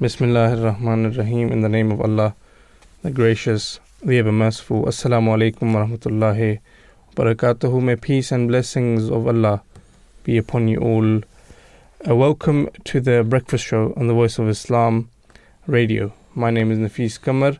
Bismillah ar-Rahman ar-Rahim. In the name of Allah, the gracious, the ever merciful. Assalamu alaikum wa rahmatullahi wa barakatuhu. May peace and blessings of Allah be upon you all. Uh, welcome to the breakfast show on the Voice of Islam radio. My name is Nafees Qamar,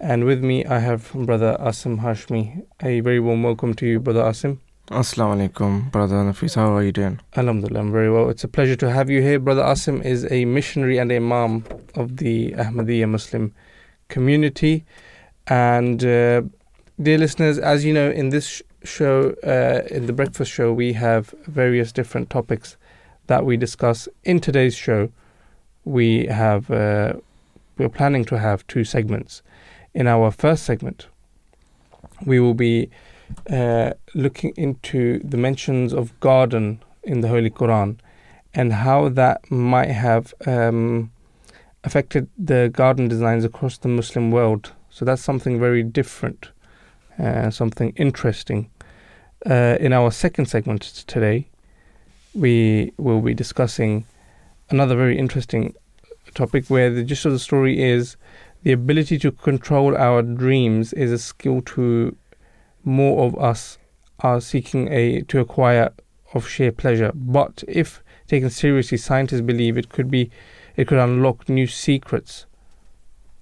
and with me I have Brother Asim Hashmi. A very warm welcome to you, Brother Asim. Assalamu alaikum, Brother Nafees. How are you doing? Alhamdulillah, I'm very well. It's a pleasure to have you here. Brother Asim is a missionary and imam of the Ahmadiyya Muslim community. And, uh, dear listeners, as you know, in this show, uh, in the breakfast show, we have various different topics that we discuss. In today's show, we have uh, we're planning to have two segments. In our first segment, we will be uh, looking into the mentions of garden in the Holy Quran and how that might have um, affected the garden designs across the Muslim world. So that's something very different, uh, something interesting. Uh, in our second segment today, we will be discussing another very interesting topic where the gist of the story is the ability to control our dreams is a skill to more of us are seeking a to acquire of sheer pleasure. But if taken seriously, scientists believe it could be it could unlock new secrets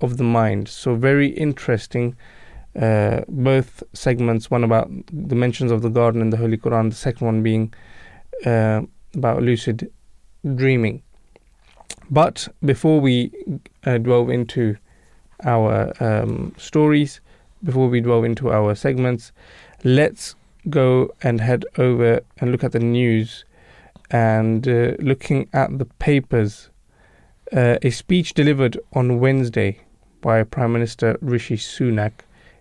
of the mind. So very interesting. Uh, both segments, one about the mentions of the garden in the Holy Quran, the second one being uh, about lucid dreaming. But before we uh, delve into our um, stories, before we delve into our segments, let's go and head over and look at the news and uh, looking at the papers. Uh, a speech delivered on Wednesday by Prime Minister Rishi Sunak,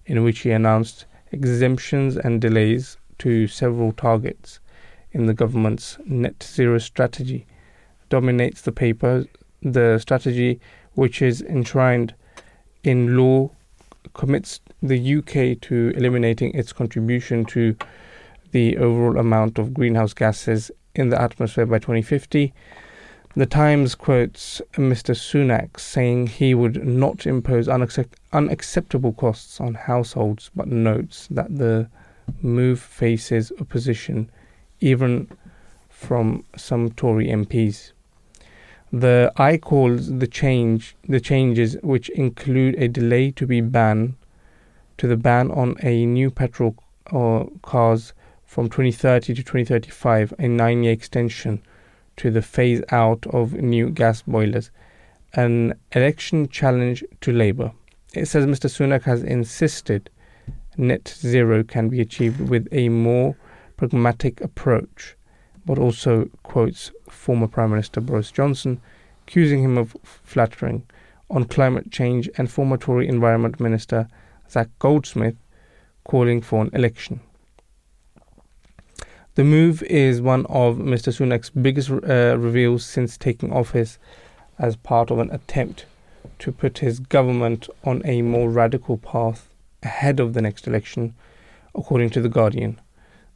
in which he announced exemptions and delays to several targets in the government's net zero strategy, dominates the paper. The strategy, which is enshrined in law, commits the UK to eliminating its contribution to the overall amount of greenhouse gases in the atmosphere by 2050. The Times quotes Mr. Sunak saying he would not impose unaccept- unacceptable costs on households, but notes that the move faces opposition even from some Tory MPs. The I calls the change the changes which include a delay to be banned to the ban on a new petrol uh, cars from 2030 to 2035, a nine-year extension to the phase out of new gas boilers, an election challenge to Labour. It says Mr. Sunak has insisted net zero can be achieved with a more pragmatic approach but also quotes former Prime Minister Boris Johnson, accusing him of flattering on climate change, and former Tory Environment Minister Zac Goldsmith calling for an election. The move is one of Mr. Sunak's biggest uh, reveals since taking office as part of an attempt to put his government on a more radical path ahead of the next election, according to The Guardian.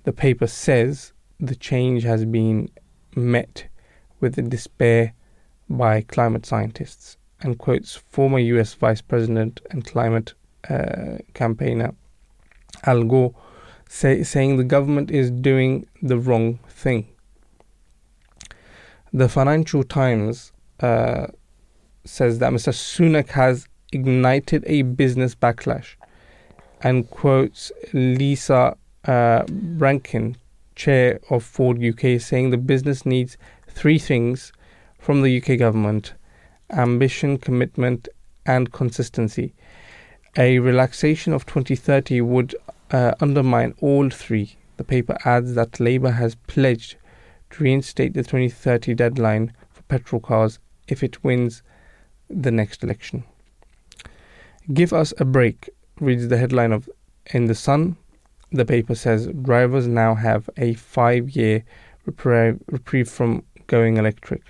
The paper says the change has been met with despair by climate scientists and quotes former US Vice President and climate campaigner Al Gore say, saying the government is doing the wrong thing. The Financial Times uh, says that Mr. Sunak has ignited a business backlash and quotes Lisa uh, Brankin, chair of Ford UK, saying the business needs three things from the UK government ambition, commitment, and consistency. A relaxation of 2030 would uh, undermine all three. The paper adds that Labour has pledged to reinstate the 2030 deadline for petrol cars if it wins the next election. Give us a break, reads the headline of In the Sun the paper says drivers now have a five year reprieve from going electric.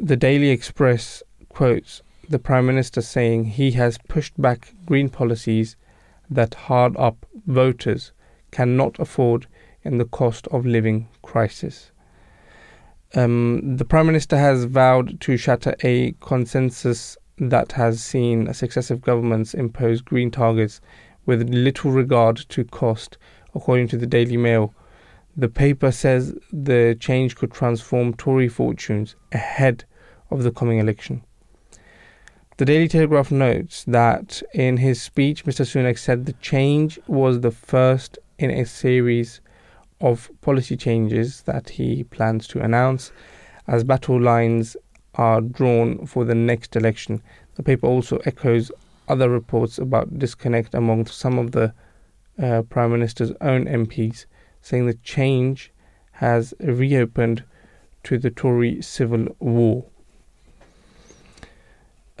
The Daily Express quotes the Prime Minister saying he has pushed back green policies that hard up voters cannot afford in the cost of living crisis. Um, the Prime Minister has vowed to shatter a consensus that has seen successive governments impose green targets with little regard to cost, according to the Daily Mail. The paper says the change could transform Tory fortunes ahead of the coming election. The Daily Telegraph notes that in his speech, Mr. Sunak said the change was the first in a series of policy changes that he plans to announce as battle lines are drawn for the next election. The paper also echoes other reports about disconnect among some of the uh, Prime Minister's own MPs, saying the change has reopened to the Tory civil war.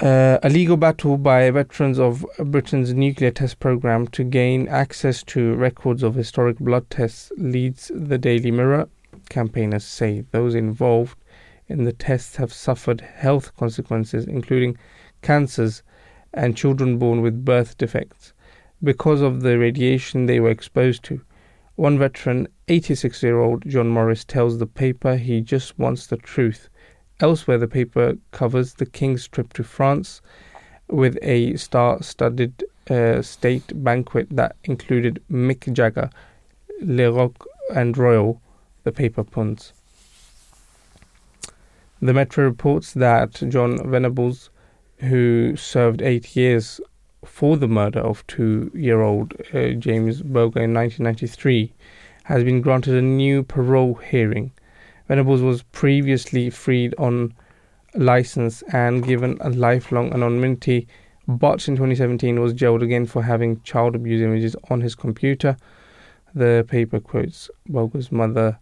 Uh, a legal battle by veterans of Britain's nuclear test program to gain access to records of historic blood tests leads the Daily Mirror. Campaigners say those involved in the tests have suffered health consequences, including cancers and children born with birth defects, because of the radiation they were exposed to. One veteran, 86 year old John Morris, tells the paper he just wants the truth Elsewhere, the paper covers the King's trip to France with a star studded uh, state banquet that included Mick Jagger, Le Rock, and Royal, the paper puns. The Metro reports that John Venables, who served eight years for the murder of two year old uh, James Bulger in 1993, has been granted a new parole hearing. Venables was previously freed on license and given a lifelong anonymity, but in 2017 was jailed again for having child abuse images on his computer. The paper quotes Bulger's mother,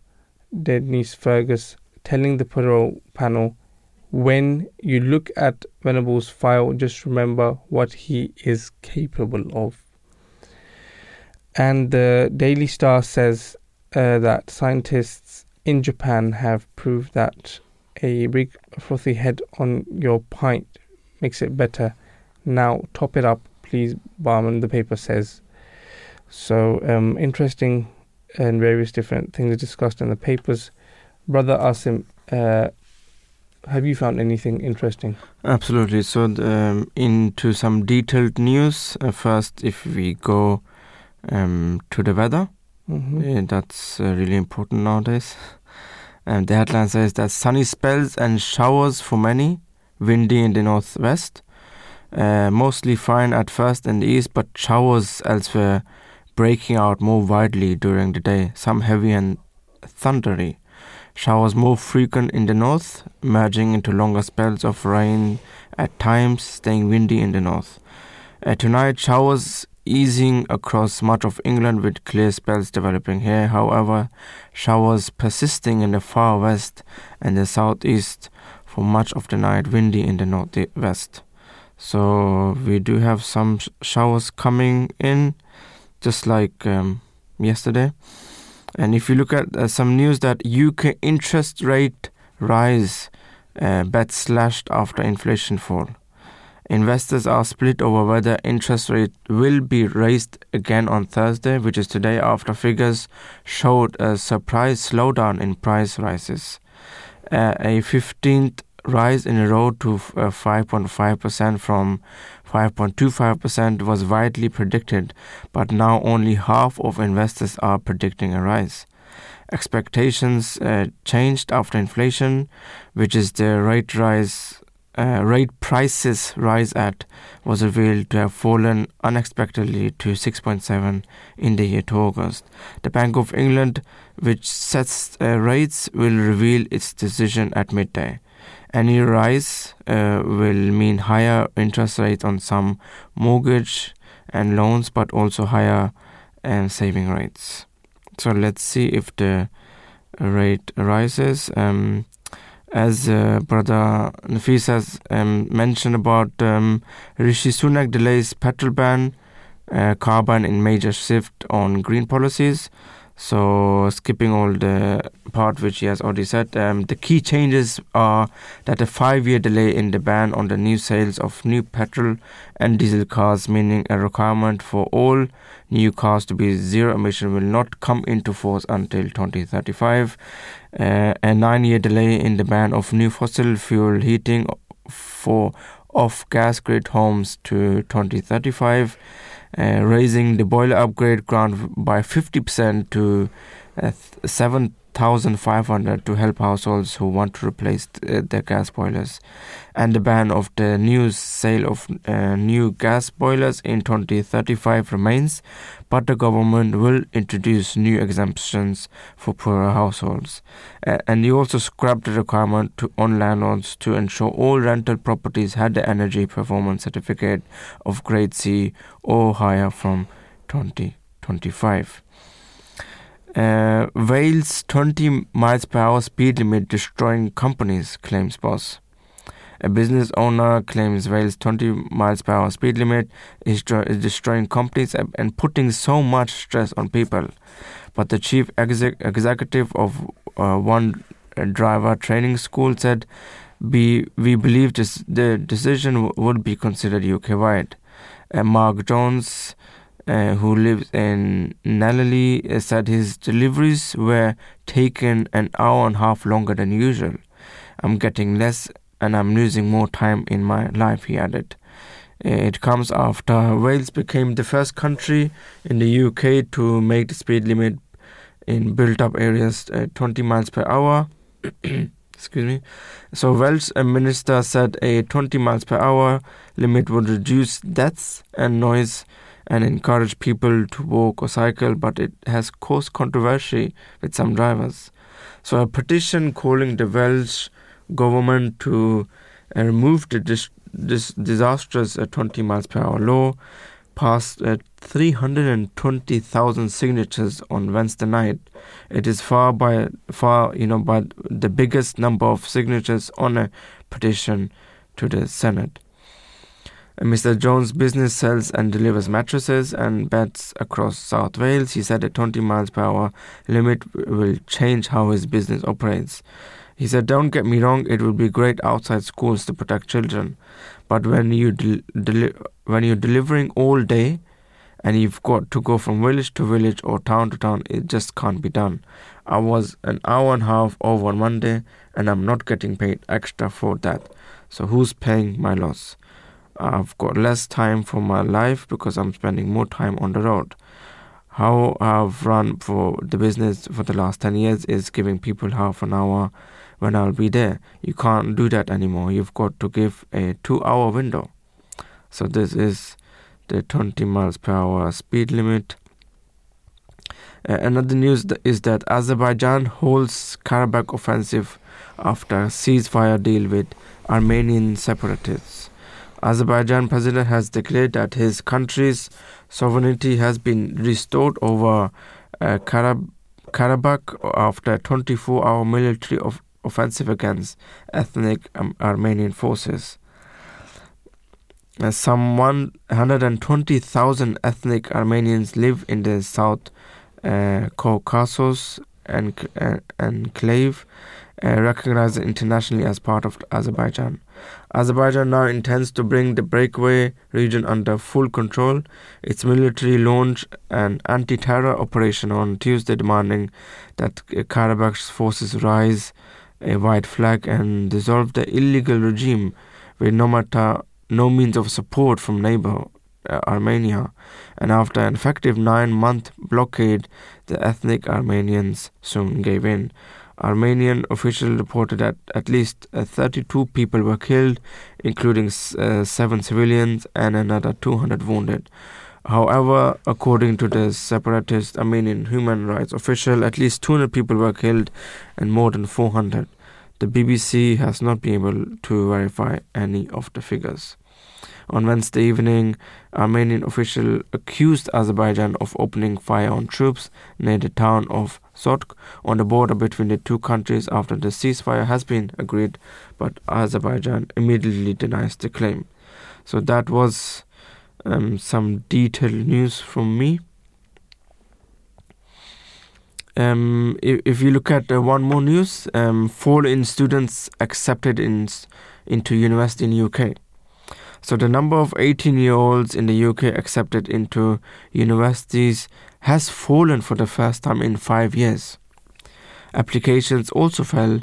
Denise Fergus, telling the parole panel, when you look at Venables' file, just remember what he is capable of. And the Daily Star says uh, that scientists in Japan have proved that a big frothy head on your pint makes it better. Now top it up, please, barman. The paper says. So um, interesting and various different things discussed in the papers. Brother Asim, uh, have you found anything interesting? Absolutely. So um, into some detailed news. Uh, first, if we go um, to the weather. Mm-hmm. Uh, that's uh, really important nowadays. And the headline says that sunny spells and showers for many, windy in the northwest. Uh, mostly fine at first in the east, but showers elsewhere breaking out more widely during the day, some heavy and thundery. Showers more frequent in the north, merging into longer spells of rain at times, staying windy in the north. Uh, tonight, showers easing across much of England with clear spells developing here. However, showers persisting in the far west and the southeast for much of the night, windy in the northwest. So we do have some sh- showers coming in, just like um, yesterday. And if you look at uh, some news that UK interest rate rise, uh, bet slashed after inflation fall. Investors are split over whether interest rate will be raised again on Thursday, which is today, after figures showed a surprise slowdown in price rises. Uh, a 15th rise in a row to 5.5% uh, from 5.25% was widely predicted, but now only half of investors are predicting a rise. Expectations uh, changed after inflation, which is the rate rise uh, rate prices rise at was revealed to have fallen unexpectedly to 6.7 in the year to August. The Bank of England, which sets uh, rates, will reveal its decision at midday. Any rise uh, will mean higher interest rates on some mortgage and loans, but also higher um, saving rates. So let's see if the rate rises. Um, as uh, Brother Nafees has um, mentioned about um, Rishi Sunak delays petrol ban, uh, carbon in major shift on green policies. So, skipping all the part which he has already said, um, the key changes are that a five year delay in the ban on the new sales of new petrol and diesel cars, meaning a requirement for all new cars to be zero emission, will not come into force until 2035. Uh, a nine year delay in the ban of new fossil fuel heating for off gas grid homes to 2035 uh, raising the boiler upgrade grant by 50% to uh, 7,500 to help households who want to replace uh, their gas boilers, and the ban of the new sale of uh, new gas boilers in 2035 remains, but the government will introduce new exemptions for poorer households. And you also scrapped the requirement to, on landlords to ensure all rental properties had the energy performance certificate of grade C or higher from 2025. Uh, Wales 20 miles per hour speed limit destroying companies, claims boss. A business owner claims Wales' 20 miles per hour speed limit is, destroying companies and putting so much stress on people. But the chief exec- executive of uh, one driver training school said, "We we believe this, the decision would be considered UK wide." Uh, Mark Jones, uh, who lives in Llanelli, uh, said his deliveries were taken an hour and a half longer than usual. I'm getting less and I'm losing more time in my life, he added. It comes after Wales became the first country in the UK to make the speed limit in built up areas uh, 20 miles per hour. Excuse me. So, Welsh a minister said a 20 miles per hour limit would reduce deaths and noise and encourage people to walk or cycle, but it has caused controversy with some drivers. So, a petition calling the Welsh government to uh, remove the dis- this disastrous uh, 20 miles per hour law passed uh, 320,000 signatures on Wednesday night. It is far by far, you know, by the biggest number of signatures on a petition to the Senate. Uh, Mr. Jones' business sells and delivers mattresses and beds across South Wales. He said a 20 miles per hour limit will change how his business operates. He said, Don't get me wrong, it would be great outside schools to protect children. But when, you del- deli- when you're delivering all day and you've got to go from village to village or town to town, it just can't be done. I was an hour and a half over on Monday and I'm not getting paid extra for that. So who's paying my loss? I've got less time for my life because I'm spending more time on the road how I've run for the business for the last 10 years is giving people half an hour when I'll be there. You can't do that anymore. You've got to give a two hour window. So, this is the 20 miles per hour speed limit. Uh, another news is that Azerbaijan holds Karabakh offensive after ceasefire deal with Armenian separatists. Azerbaijan president has declared that his country's sovereignty has been restored over uh, Karab- Karabakh after a 24-hour military of- offensive against ethnic um, Armenian forces. Uh, some 120,000 ethnic Armenians live in the South uh, Caucasus and uh, enclave, uh, recognized internationally as part of Azerbaijan. Azerbaijan now intends to bring the breakaway region under full control. Its military launched an anti terror operation on Tuesday, demanding that Karabakh's forces rise a white flag and dissolve the illegal regime with no, matter, no means of support from neighbor uh, Armenia. And after an effective nine month blockade, the ethnic Armenians soon gave in. Armenian officials reported that at least uh, 32 people were killed, including uh, seven civilians and another 200 wounded. However, according to the separatist Armenian human rights official, at least 200 people were killed and more than 400. The BBC has not been able to verify any of the figures. On Wednesday evening, Armenian official accused Azerbaijan of opening fire on troops near the town of Sotk on the border between the two countries after the ceasefire has been agreed, but Azerbaijan immediately denies the claim. So that was um, some detailed news from me. um, if, if you look at uh, one more news, um, fall in students accepted in into university in UK. So the number of 18-year-olds in the UK accepted into universities has fallen for the first time in five years. Applications also fell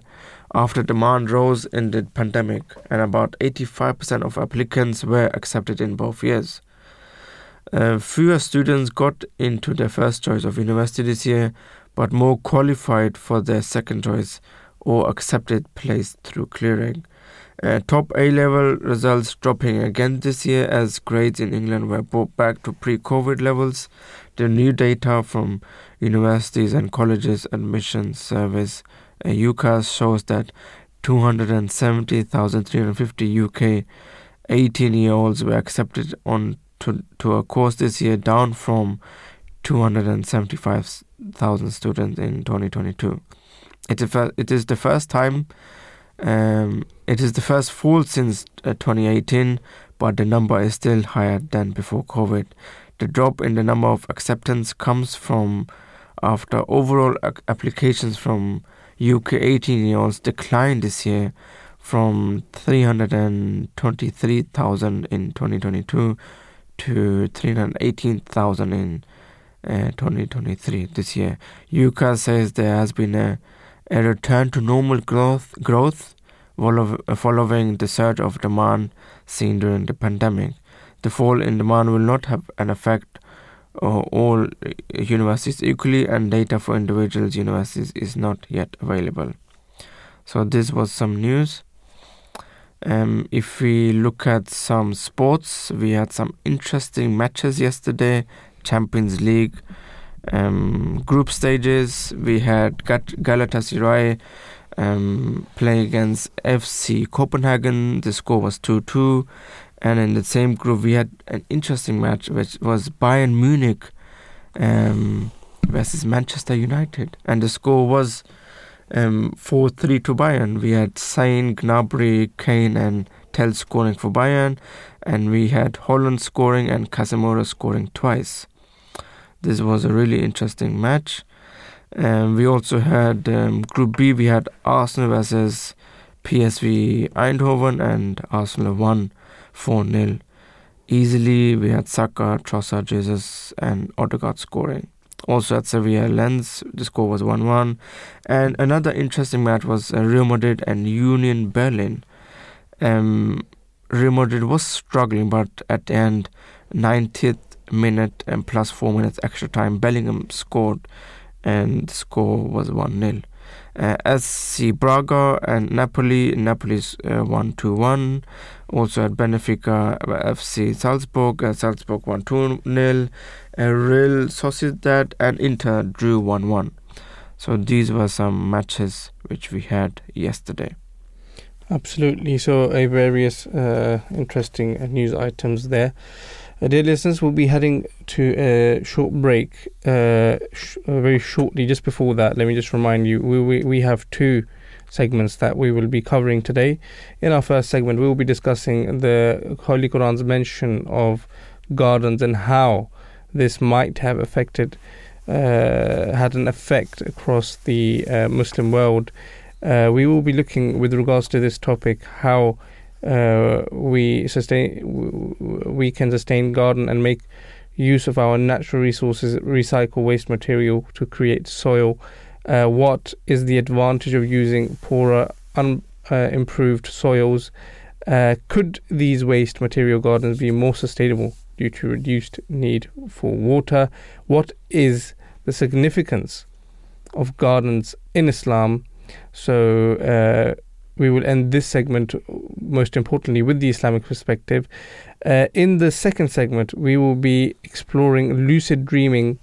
after demand rose in the pandemic, and about 85% of applicants were accepted in both years. Uh, fewer students got into their first choice of university this year, but more qualified for their second choice or accepted place through clearing. Uh, top A level results dropping again this year as grades in England were brought back to pre COVID levels. The new data from universities and colleges admissions service uh, UCAS shows that 270,350 UK 18 year olds were accepted on to, to a course this year, down from 275,000 students in 2022. It is, it is the first time, um, it is the first fall since uh, 2018, but the number is still higher than before COVID. The drop in the number of acceptance comes from after overall applications from UK 18 year olds declined this year from 323,000 in 2022 to 318,000 in uh, 2023 this year. UCAS says there has been a, a return to normal growth growth following the surge of demand seen during the pandemic. The fall in demand will not have an effect on all universities equally, and data for individual universities is not yet available. So, this was some news. Um, if we look at some sports, we had some interesting matches yesterday. Champions League um, group stages. We had Galatasaray um, play against FC Copenhagen. The score was 2 2. And in the same group, we had an interesting match, which was Bayern Munich um, versus Manchester United. And the score was um, 4 3 to Bayern. We had Sané, Gnabry, Kane, and Tel scoring for Bayern, and we had Højlund scoring and Casemiro scoring twice. This was a really interesting match. Um, we also had um, Group B, we had Arsenal versus PSV Eindhoven, and Arsenal won 4 0. Easily, we had Saka, Trossard, Jesus, and Odegaard scoring. Also at Sevilla Lens, the score was 1 1. And another interesting match was uh, Real Madrid and Union Berlin. Um, Real Madrid was struggling, but at the end, 90th minute and plus 4 minutes extra time, Bellingham scored, and the score was 1 0. Uh, SC Braga and Napoli, Napoli's uh, 1 2 1. Also at Benfica, FC Salzburg, uh, Salzburg 1 2 0. Real Sociedad and Inter drew 1 1. So these were some matches which we had yesterday. Absolutely. So, a various uh, interesting news items there. Uh, dear listeners, we'll be heading to a short break uh, sh- uh, very shortly. Just before that, let me just remind you we, we, we have two segments that we will be covering today. In our first segment, we will be discussing the Holy Quran's mention of gardens and how this might have affected, uh, had an effect across the uh, Muslim world. Uh, we will be looking, with regards to this topic, how uh, we sustain, we can sustain garden and make use of our natural resources, recycle waste material to create soil. Uh, what is the advantage of using poorer, unimproved uh, soils? could these waste material gardens be more sustainable? due to reduced need for water. What is the significance of gardens in Islam? So, uh, we will end this segment, most importantly, with the Islamic perspective. Uh, in the second segment, we will be exploring lucid dreaming.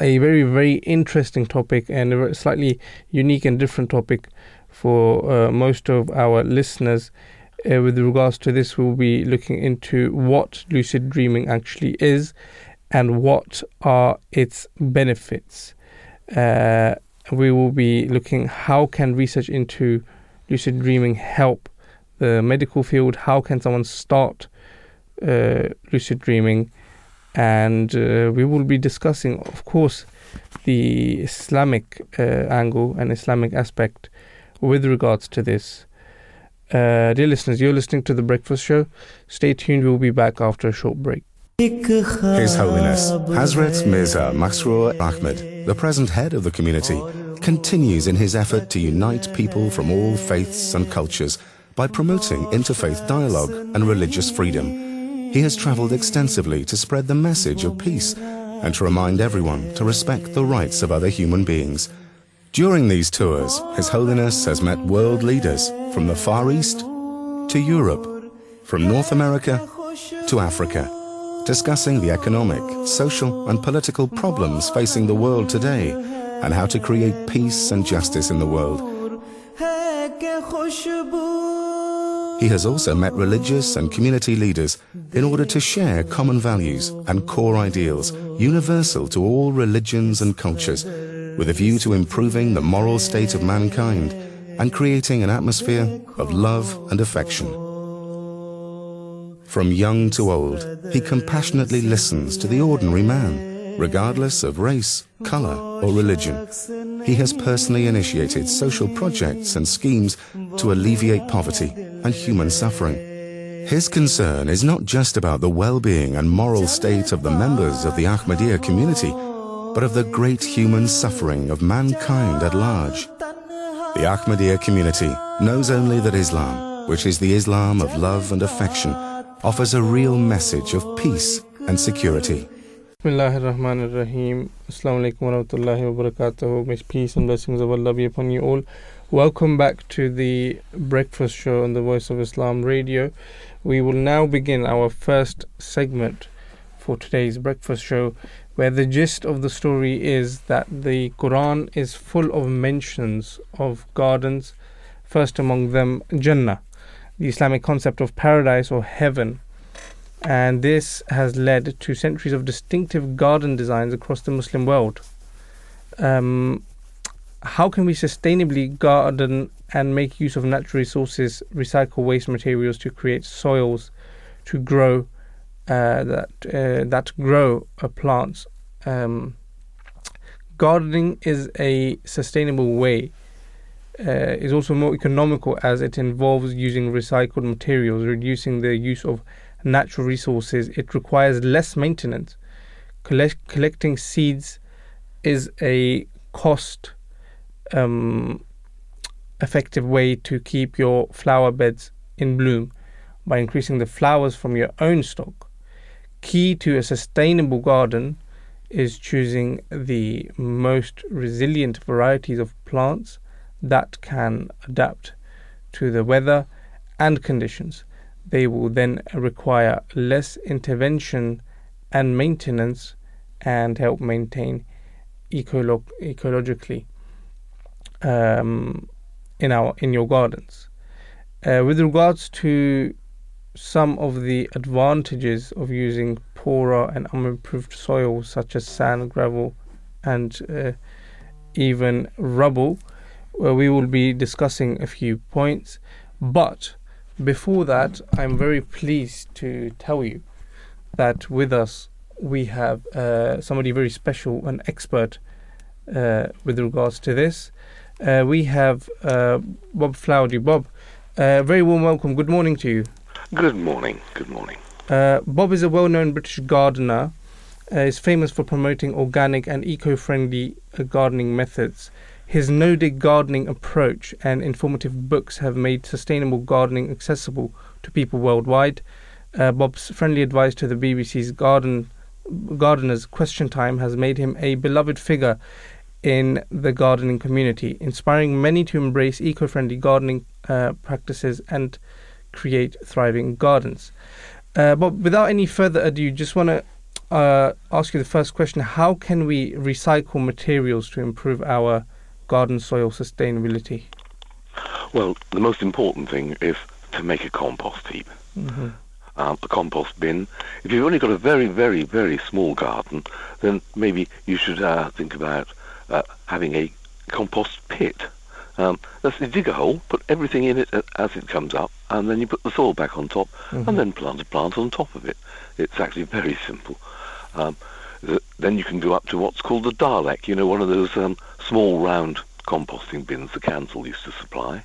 A very, very interesting topic and a slightly unique and different topic for uh, most of our listeners uh, with regards to this, we'll be looking into what lucid dreaming actually is and what are its benefits. Uh, we will be looking how can research into lucid dreaming help the medical field. How can someone start uh, lucid dreaming? And uh, we will be discussing, of course, the Islamic uh, angle and Islamic aspect with regards to this. Uh, dear listeners, you're listening to The Breakfast Show. Stay tuned, we'll be back after a short break. His Holiness Hazrat Mirza Masroor Ahmed, the present head of the community, continues in his effort to unite people from all faiths and cultures by promoting interfaith dialogue and religious freedom. He has traveled extensively to spread the message of peace and to remind everyone to respect the rights of other human beings. During these tours, His Holiness has met world leaders from the Far East to Europe, from North America to Africa, discussing the economic, social, and political problems facing the world today and how to create peace and justice in the world. He has also met religious and community leaders in order to share common values and core ideals universal to all religions and cultures, with a view to improving the moral state of mankind and creating an atmosphere of love and affection. From young to old, he compassionately listens to the ordinary man, regardless of race, color, or religion. He has personally initiated social projects and schemes to alleviate poverty and human suffering. His concern is not just about the well-being and moral state of the members of the Ahmadiyya community, but of the great human suffering of mankind at large. The Ahmadiyya community knows only that Islam, which is the Islam of love and affection, offers a real message of peace and security. Bismillahir Rahmanir Rahim. Assalamu alaikum wa. May peace and blessings of Allah be upon you all. Welcome back to the breakfast show on the Voice of Islam radio. We will now begin our first segment for today's breakfast show, where the gist of the story is that the Quran is full of mentions of gardens, first among them Jannah, the Islamic concept of paradise or heaven and this has led to centuries of distinctive garden designs across the Muslim world. Um, how can we sustainably garden and make use of natural resources, recycle waste materials to create soils to grow uh, that uh, that grow plants? Um, gardening is a sustainable way. Uh, is also more economical as it involves using recycled materials, reducing the use of natural resources, it requires less maintenance. Collect, collecting seeds is a cost um, effective way to keep your flower beds in bloom by increasing the flowers from your own stock. Key to a sustainable garden is choosing the most resilient varieties of plants that can adapt to the weather and conditions they will then require less intervention and maintenance and help maintain ecolo- ecologically um, in our in your gardens. Uh, with regards to some of the advantages of using poorer and unimproved soils such as sand, gravel, and uh, even rubble, we will be discussing a few points. But before that, I'm very pleased to tell you that with us we have uh, somebody very special, an expert uh, with regards to this. Uh, we have uh, Bob Flowerdew. Bob, uh, very warm welcome. Good morning to you. Good morning. Good morning. Uh, Bob is a well known British gardener. is famous for promoting organic and eco friendly gardening methods. His no dig gardening approach and informative books have made sustainable gardening accessible to people worldwide. Uh, Bob's friendly advice to the BBC's Garden Gardeners Question Time has made him a beloved figure in the gardening community, inspiring many to embrace eco friendly gardening uh, practices and create thriving gardens. Uh, but without any further ado, just want to uh, ask you the first question How can we recycle materials to improve our garden soil sustainability? Well, the most important thing is to make a compost heap. Mm-hmm. Um, a compost bin. If you've only got a very, very, very small garden, then maybe you should uh, think about uh, having a compost pit. Um, that's you dig a hole, put everything in it as it comes up, and then you put the soil back on top, mm-hmm. and then plant a plant on top of it. It's actually very simple. Um, th- then you can go up to what's called the Dalek, you know, one of those um, small round composting bins the council used to supply.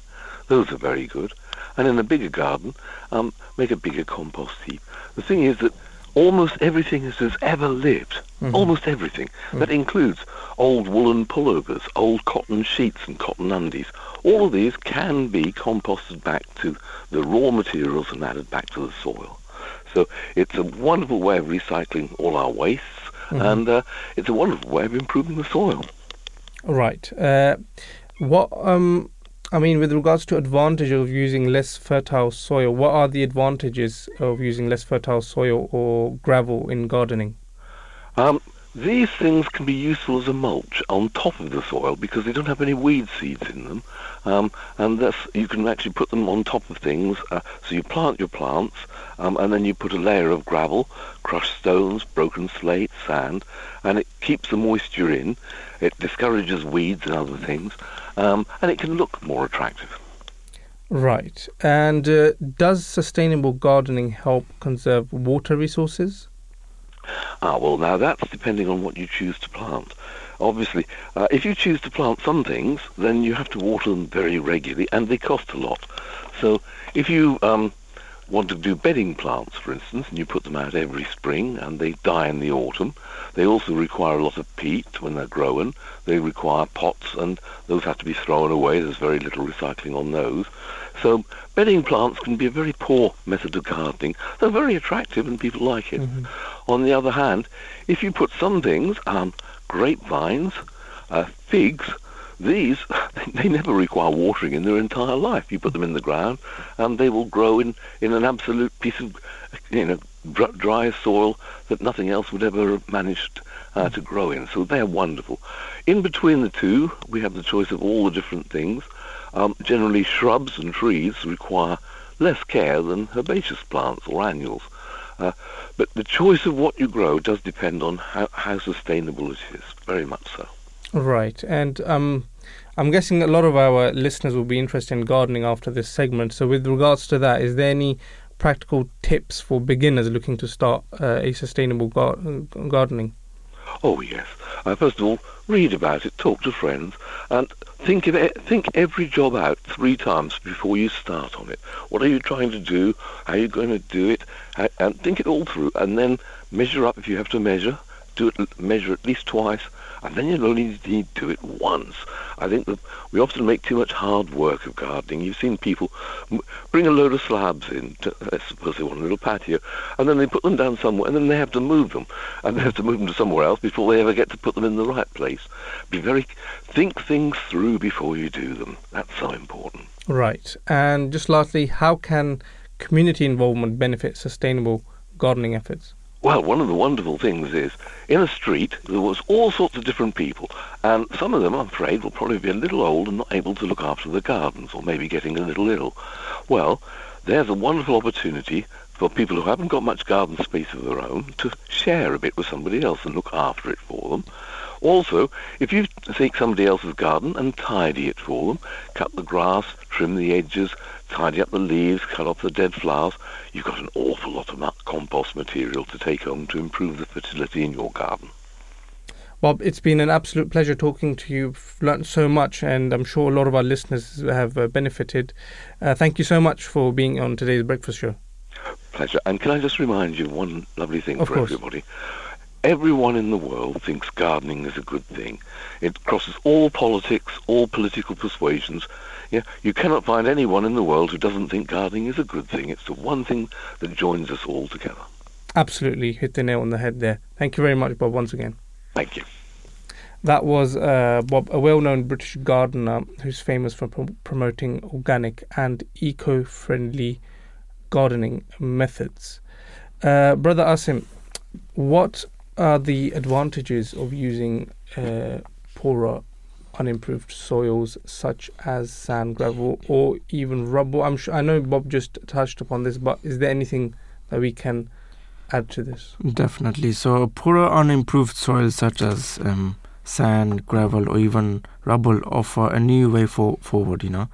Those are very good. And in a bigger garden, um, make a bigger compost heap. The thing is that almost everything that has ever lived, Mhm. almost everything, that includes old woolen pullovers, old cotton sheets and cotton undies, all of these can be composted back to the raw materials and added back to the soil. So it's a wonderful way of recycling all our wastes, and uh, it's a wonderful way of improving the soil. Right. Uh, what um, I mean, with regards to advantage of using less fertile soil, what are the advantages of using less fertile soil or gravel in gardening? Um, these things can be useful as a mulch on top of the soil because they don't have any weed seeds in them, um, and thus you can actually put them on top of things. Uh, so you plant your plants, um, and then you put a layer of gravel, crushed stones, broken slate, sand, and it keeps the moisture in. It discourages weeds and other things, um, and it can look more attractive. Right. And uh, does sustainable gardening help conserve water resources? Ah, well, now that's depending on what you choose to plant. Obviously, uh, if you choose to plant some things, then you have to water them very regularly, and they cost a lot. So, if you um, want to do bedding plants, for instance, and you put them out every spring, and they die in the autumn, they also require a lot of peat when they're growing. They require pots, and those have to be thrown away. There's very little recycling on those. So, bedding plants can be a very poor method of gardening. They're very attractive, and people like it. On the other hand, if you put some things, um, grapevines, uh, figs, these, they never require watering in their entire life. You put them in the ground and they will grow in, in an absolute piece of, you know, dr- dry soil that nothing else would ever have managed uh, to grow in. So they're wonderful. In between the two, we have the choice of all the different things. Um, generally, shrubs and trees require less care than herbaceous plants or annuals. Uh, but the choice of what you grow does depend on how, how sustainable it is, very much so. Right. And um, I'm guessing a lot of our listeners will be interested in gardening after this segment. So, with regards to that, is there any practical tips for beginners looking to start uh, a sustainable gar- gardening? Oh yes. Uh, first of all, read about it, talk to friends, and think of it, think every job out three times before you start on it. What are you trying to do? How are you going to do it? How, and think it all through, and then measure up if you have to measure. Do it, measure at least twice, and then you only need to do it once. I think that we often make too much hard work of gardening. You've seen people bring a load of slabs in, to, I suppose they want a little patio, and then they put them down somewhere, and then they have to move them, and they have to move them to somewhere else before they ever get to put them in the right place. Be very, think things through before you do them. That's so important. Right. And just lastly, how can community involvement benefit sustainable gardening efforts? Well, one of the wonderful things is, in a street, there was all sorts of different people, and some of them, I'm afraid, will probably be a little old and not able to look after the gardens, or maybe getting a little ill. Well, there's a wonderful opportunity for people who haven't got much garden space of their own to share a bit with somebody else and look after it for them. Also, if you take somebody else's garden and tidy it for them, cut the grass, trim the edges, tidy up the leaves, cut off the dead flowers, you've got an awful lot of compost material to take home to improve the fertility in your garden. Bob, it's been an absolute pleasure talking to you. I've learned so much, and I'm sure a lot of our listeners have uh, benefited. Uh, thank you so much for being on today's breakfast show. Pleasure. And can I just remind you of one lovely thing Of for course. everybody? Everyone in the world thinks gardening is a good thing. It crosses all politics, all political persuasions. Yeah, you cannot find anyone in the world who doesn't think gardening is a good thing. It's the one thing that joins us all together. Absolutely hit the nail on the head there. Thank you very much, Bob, once again. Thank you. That was uh, Bob, a well known British gardener who's famous for pro- promoting organic and eco friendly gardening methods. Uh, Brother Asim, what are the advantages of using uh, poorer, unimproved soils such as sand, gravel, or even rubble? I'm sure, I know Bob just touched upon this, but is there anything that we can add to this? Definitely. So, poorer, unimproved soils such as um, sand, gravel, or even rubble offer a new way for, forward. You know,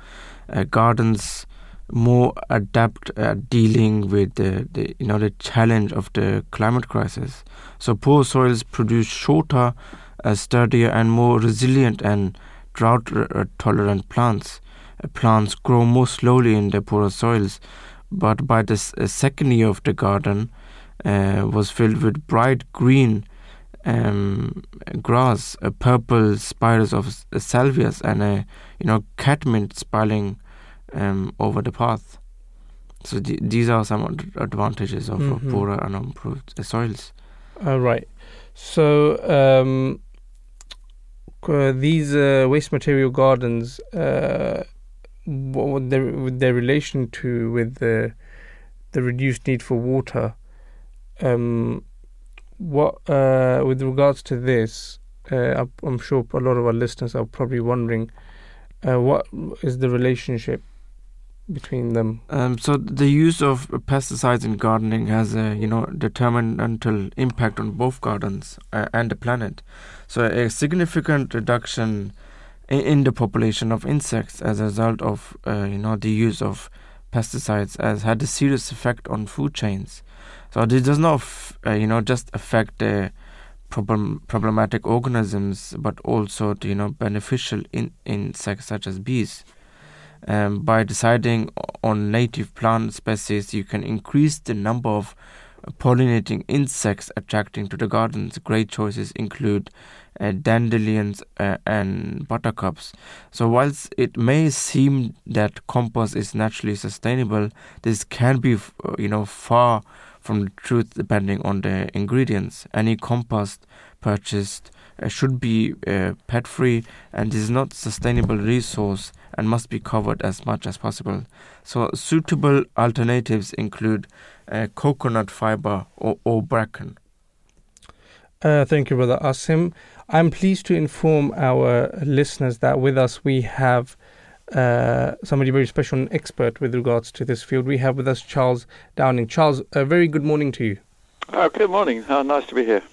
uh, gardens more adept at dealing with the, the you know the challenge of the climate crisis. So poor soils produce shorter, uh, sturdier, and more resilient and drought-tolerant plants. Uh, plants grow more slowly in the poorer soils, but by the uh, second year of the garden uh, was filled with bright green um, grass, purple spires of salvias, and a you know catmint spiraling um, over the path. So th- these are some advantages of mm-hmm. poorer and improved soils. Uh, right. So um, uh, these uh, waste material gardens, uh, what their, with their relation to with the the reduced need for water? Um, what uh, with regards to this, uh, I'm sure a lot of our listeners are probably wondering, what is the relationship between them? Um, so the use of pesticides in gardening has a you know detrimental impact on both gardens uh, and the planet. So a significant reduction in, in, the population of insects as a result of uh, you know the use of pesticides has had a serious effect on food chains. So this does not f- uh, you know just affect the problem problematic organisms, but also the you know beneficial in- insects such as bees. Um, by deciding on native plant species, you can increase the number of pollinating insects attracting to the gardens. Great choices include uh, dandelions uh, and buttercups. So, whilst it may seem that compost is naturally sustainable, this can be, uh, you know, far from the truth depending on the ingredients. Any compost purchased uh, should be uh, pet free and is not sustainable resource and must be covered as much as possible. So, suitable alternatives include uh, coconut fiber or, or bracken. Uh, thank you, Brother Asim. I'm pleased to inform our listeners that with us we have uh, somebody very special, an expert with regards to this field. We have with us Charles Dowding. Charles, a very good morning to you. Oh, good morning. nice to be here.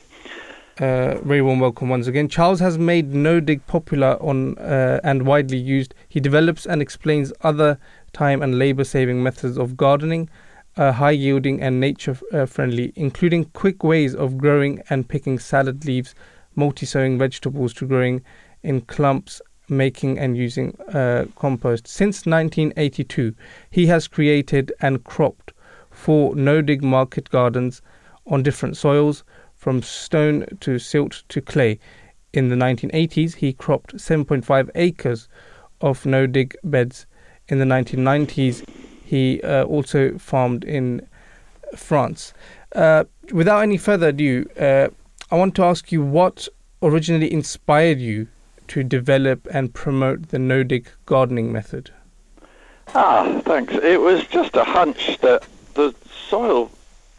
Uh, very warm welcome once again. Charles has made no dig popular on uh, and widely used. He develops and explains other time and labor saving methods of gardening, uh, high yielding and nature uh, friendly, including quick ways of growing and picking salad leaves, multi sowing vegetables to growing in clumps, making and using uh, compost. Since 1982, he has created and cropped four no dig market gardens on different soils from stone to silt to clay. In the 1980s, he cropped 7.5 acres of no dig beds. In the 1990s, he uh, also farmed in France. Uh, without any further ado, uh, I want to ask you what originally inspired you to develop and promote the no dig gardening method? Ah, thanks. It was just a hunch that the soil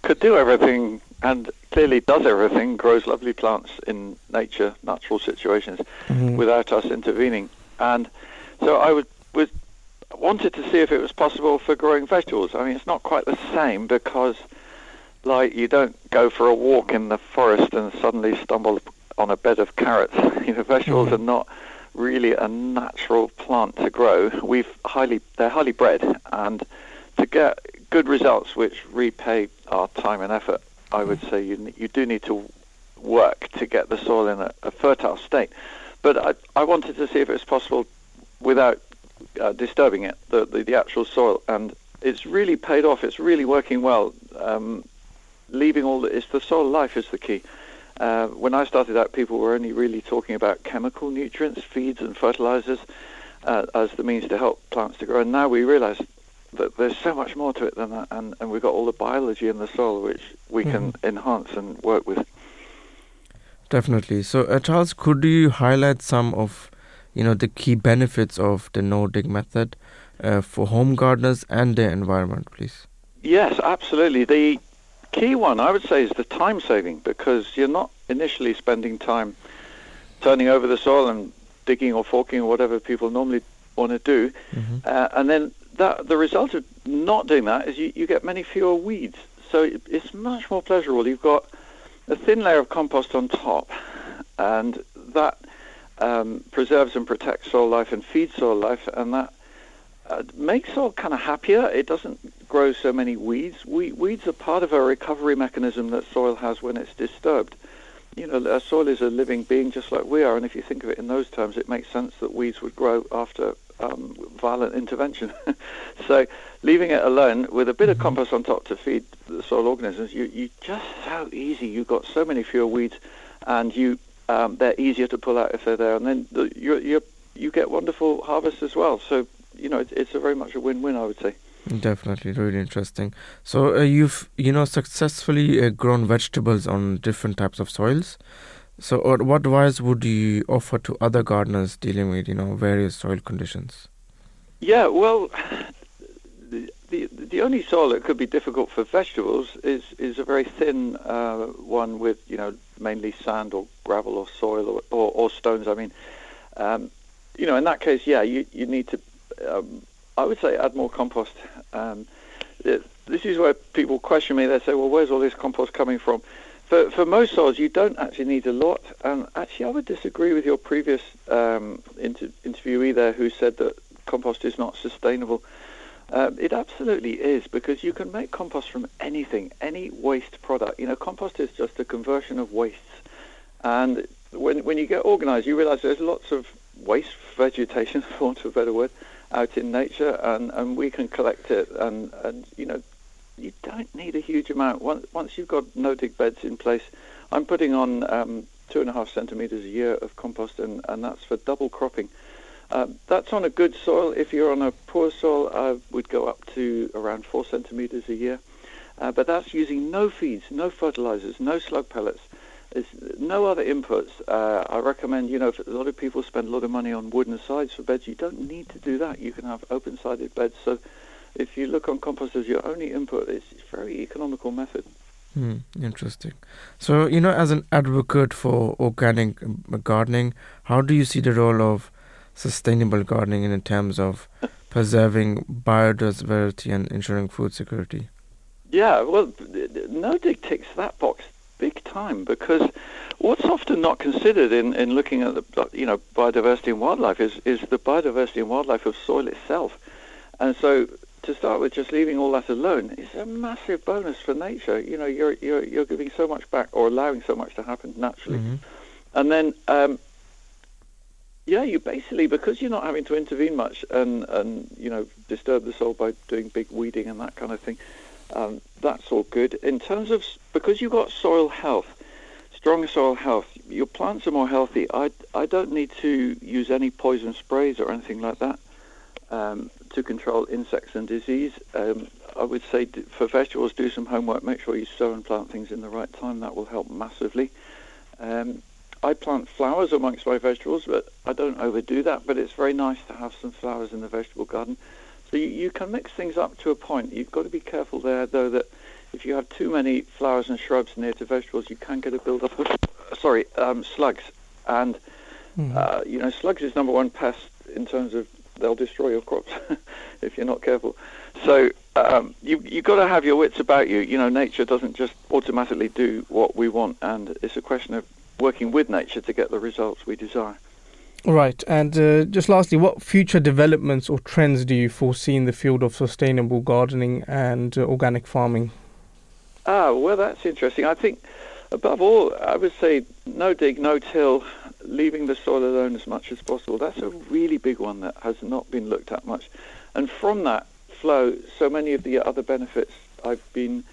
could do everything and clearly does everything, grows lovely plants in nature, natural situations, mm-hmm. without us intervening. And so I would, would wanted to see if it was possible for growing vegetables. I mean, it's not quite the same because, like, you don't go for a walk in the forest and suddenly stumble on a bed of carrots. you know, vegetables mm-hmm. are not really a natural plant to grow. We've highly, they're highly bred, and to get good results which repay our time and effort I would say you you do need to work to get the soil in a, a fertile state. But I, I wanted to see if it was possible without uh, disturbing it, the, the, the actual soil, and it's really paid off. It's really working well. Um, leaving all the, it's the soil life is the key. Uh, when I started out, people were only really talking about chemical nutrients, feeds and fertilizers uh, as the means to help plants to grow. And now we realize there's so much more to it than that, and, and we've got all the biology in the soil which we mm-hmm. can enhance and work with. Definitely. So, uh, Charles, could you highlight some of, you know, the key benefits of the no-dig method uh, for home gardeners and the environment, please? Yes, absolutely. The key one I would say is the time saving because you're not initially spending time turning over the soil and digging or forking or whatever people normally want to do, mm-hmm. uh, and then that the result of not doing that is you, you get many fewer weeds. So it, it's much more pleasurable. You've got a thin layer of compost on top, and that um, preserves and protects soil life and feeds soil life, and that uh, makes soil kind of happier. It doesn't grow so many weeds. We, weeds are part of a recovery mechanism that soil has when it's disturbed. You know, soil is a living being just like we are, and if you think of it in those terms, it makes sense that weeds would grow after um, violent intervention. so leaving it alone with a bit of mm-hmm. compost on top to feed the soil organisms, you, you just so easy. You've got so many fewer weeds, and you um, they're easier to pull out if they're there, and then the, you you you get wonderful harvests as well. So you know, it's, it's a very much a win-win, I would say. Definitely, really interesting. So uh, you've you know successfully uh, grown vegetables on different types of soils. So, what advice would you offer to other gardeners dealing with you know various soil conditions? Yeah, well, the the, the only soil that could be difficult for vegetables is is a very thin uh, one with you know mainly sand or gravel or soil or, or, or stones. I mean, um, you know, in that case, yeah, you you need to um, I would say add more compost. Um, it, this is where people question me. They say, well, where's all this compost coming from? For, for most soils, you don't actually need a lot. And actually, I would disagree with your previous um, inter- interviewee there who said that compost is not sustainable. Um, it absolutely is because you can make compost from anything, any waste product. You know, compost is just a conversion of wastes. And when, when you get organized, you realize there's lots of waste vegetation, for want of a better word, out in nature, and, and we can collect it. And, and you know, you don't need a huge amount. Once, once you've got no-dig beds in place, I'm putting on um, two and a half centimeters a year of compost, and, and that's for double cropping. Uh, that's on a good soil. If you're on a poor soil, I would go up to around four centimeters a year. Uh, but that's using no feeds, no fertilizers, no slug pellets. There's no other inputs. Uh, I recommend, you know, a lot of people spend a lot of money on wooden sides for beds. You don't need to do that. You can have open-sided beds. So if you look on compost as your only input, it's a very economical method. Hmm, interesting. So, you know, as an advocate for organic gardening, how do you see the role of sustainable gardening in terms of preserving biodiversity and ensuring food security? Yeah, well, no dig ticks that box big time because what's often not considered in, in looking at the you know biodiversity and wildlife is, is the biodiversity and wildlife of soil itself. And so to start with, just leaving all that alone is a massive bonus for nature. You know, you're you're you're giving so much back or allowing so much to happen naturally. Mm-hmm. And then um, yeah, you basically because you're not having to intervene much and and you know disturb the soil by doing big weeding and that kind of thing. Um, that's all good. In terms of, because you've got soil health, strong soil health, your plants are more healthy. I, I don't need to use any poison sprays or anything like that um, to control insects and disease. Um, I would say for vegetables, do some homework. Make sure you sow and plant things in the right time. That will help massively. Um, I plant flowers amongst my vegetables, but I don't overdo that. But it's very nice to have some flowers in the vegetable garden. So you, you can mix things up to a point. You've got to be careful there, though, that if you have too many flowers and shrubs near to vegetables, you can get a build-up of, sorry, um, slugs. And, mm-hmm. uh, you know, slugs is number one pest in terms of they'll destroy your crops if you're not careful. So um, you, you've got to have your wits about you. You know, nature doesn't just automatically do what we want, and it's a question of working with nature to get the results we desire. Right, and uh, just lastly, what future developments or trends do you foresee in the field of sustainable gardening and uh, organic farming? Ah, well, that's interesting. I think, above all, I would say no dig, no till, leaving the soil alone as much as possible. That's a really big one that has not been looked at much. And from that flow so many of the other benefits I've been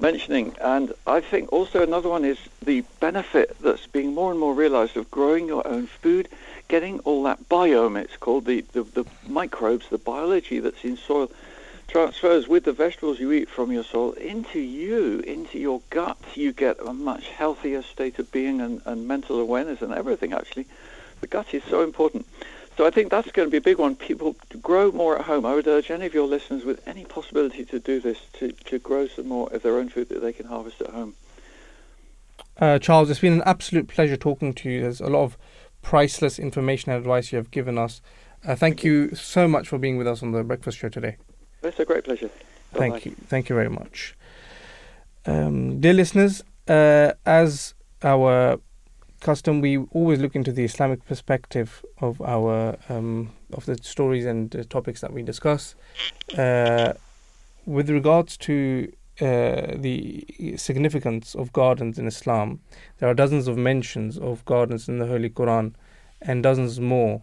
mentioning. And I think also another one is the benefit that's being more and more realized of growing your own food getting all that biome, it's called, the, the, the microbes, the biology that's in soil, transfers with the vegetables you eat from your soil into you, into your gut. You get a much healthier state of being and, and mental awareness and everything, actually. The gut is so important. So I think that's going to be a big one. People grow more at home. I would urge any of your listeners with any possibility to do this, to, to grow some more of their own food that they can harvest at home. Uh, Charles, it's been an absolute pleasure talking to you. There's a lot of priceless information and advice you have given us. Uh, thank you so much for being with us on the breakfast show today. It's a great pleasure. Bye-bye. Thank you. Thank you very much. Um, dear listeners, uh, as our custom, we always look into the Islamic perspective of our um, of the stories and uh, topics that we discuss. Uh, with regards to uh, the significance of gardens in Islam, there are dozens of mentions of gardens in the Holy Quran, and dozens more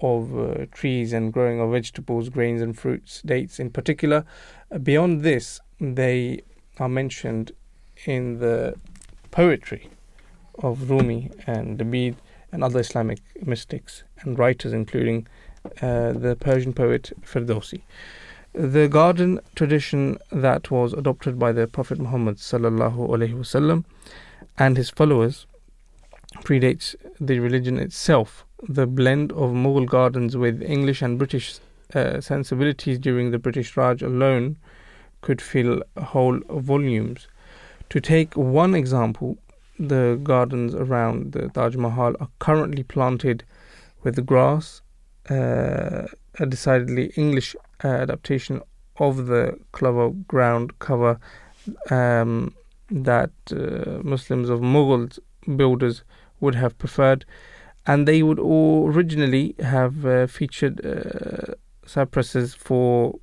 of uh, trees and growing of vegetables, grains, and fruits, dates in particular. Uh, beyond this, they are mentioned in the poetry of Rumi and Labid and other Islamic mystics and writers, including uh, the Persian poet Ferdowsi. The garden tradition that was adopted by the Prophet Muhammad and his followers predates the religion itself. The blend of Mughal gardens with English and British uh, sensibilities during the British Raj alone could fill whole volumes. To take one example, the gardens around the Taj Mahal are currently planted with grass, uh, a decidedly English uh, adaptation of the clover ground cover um, that uh, Muslims of Mughal builders would have preferred, and they would originally have uh, featured uh, cypresses for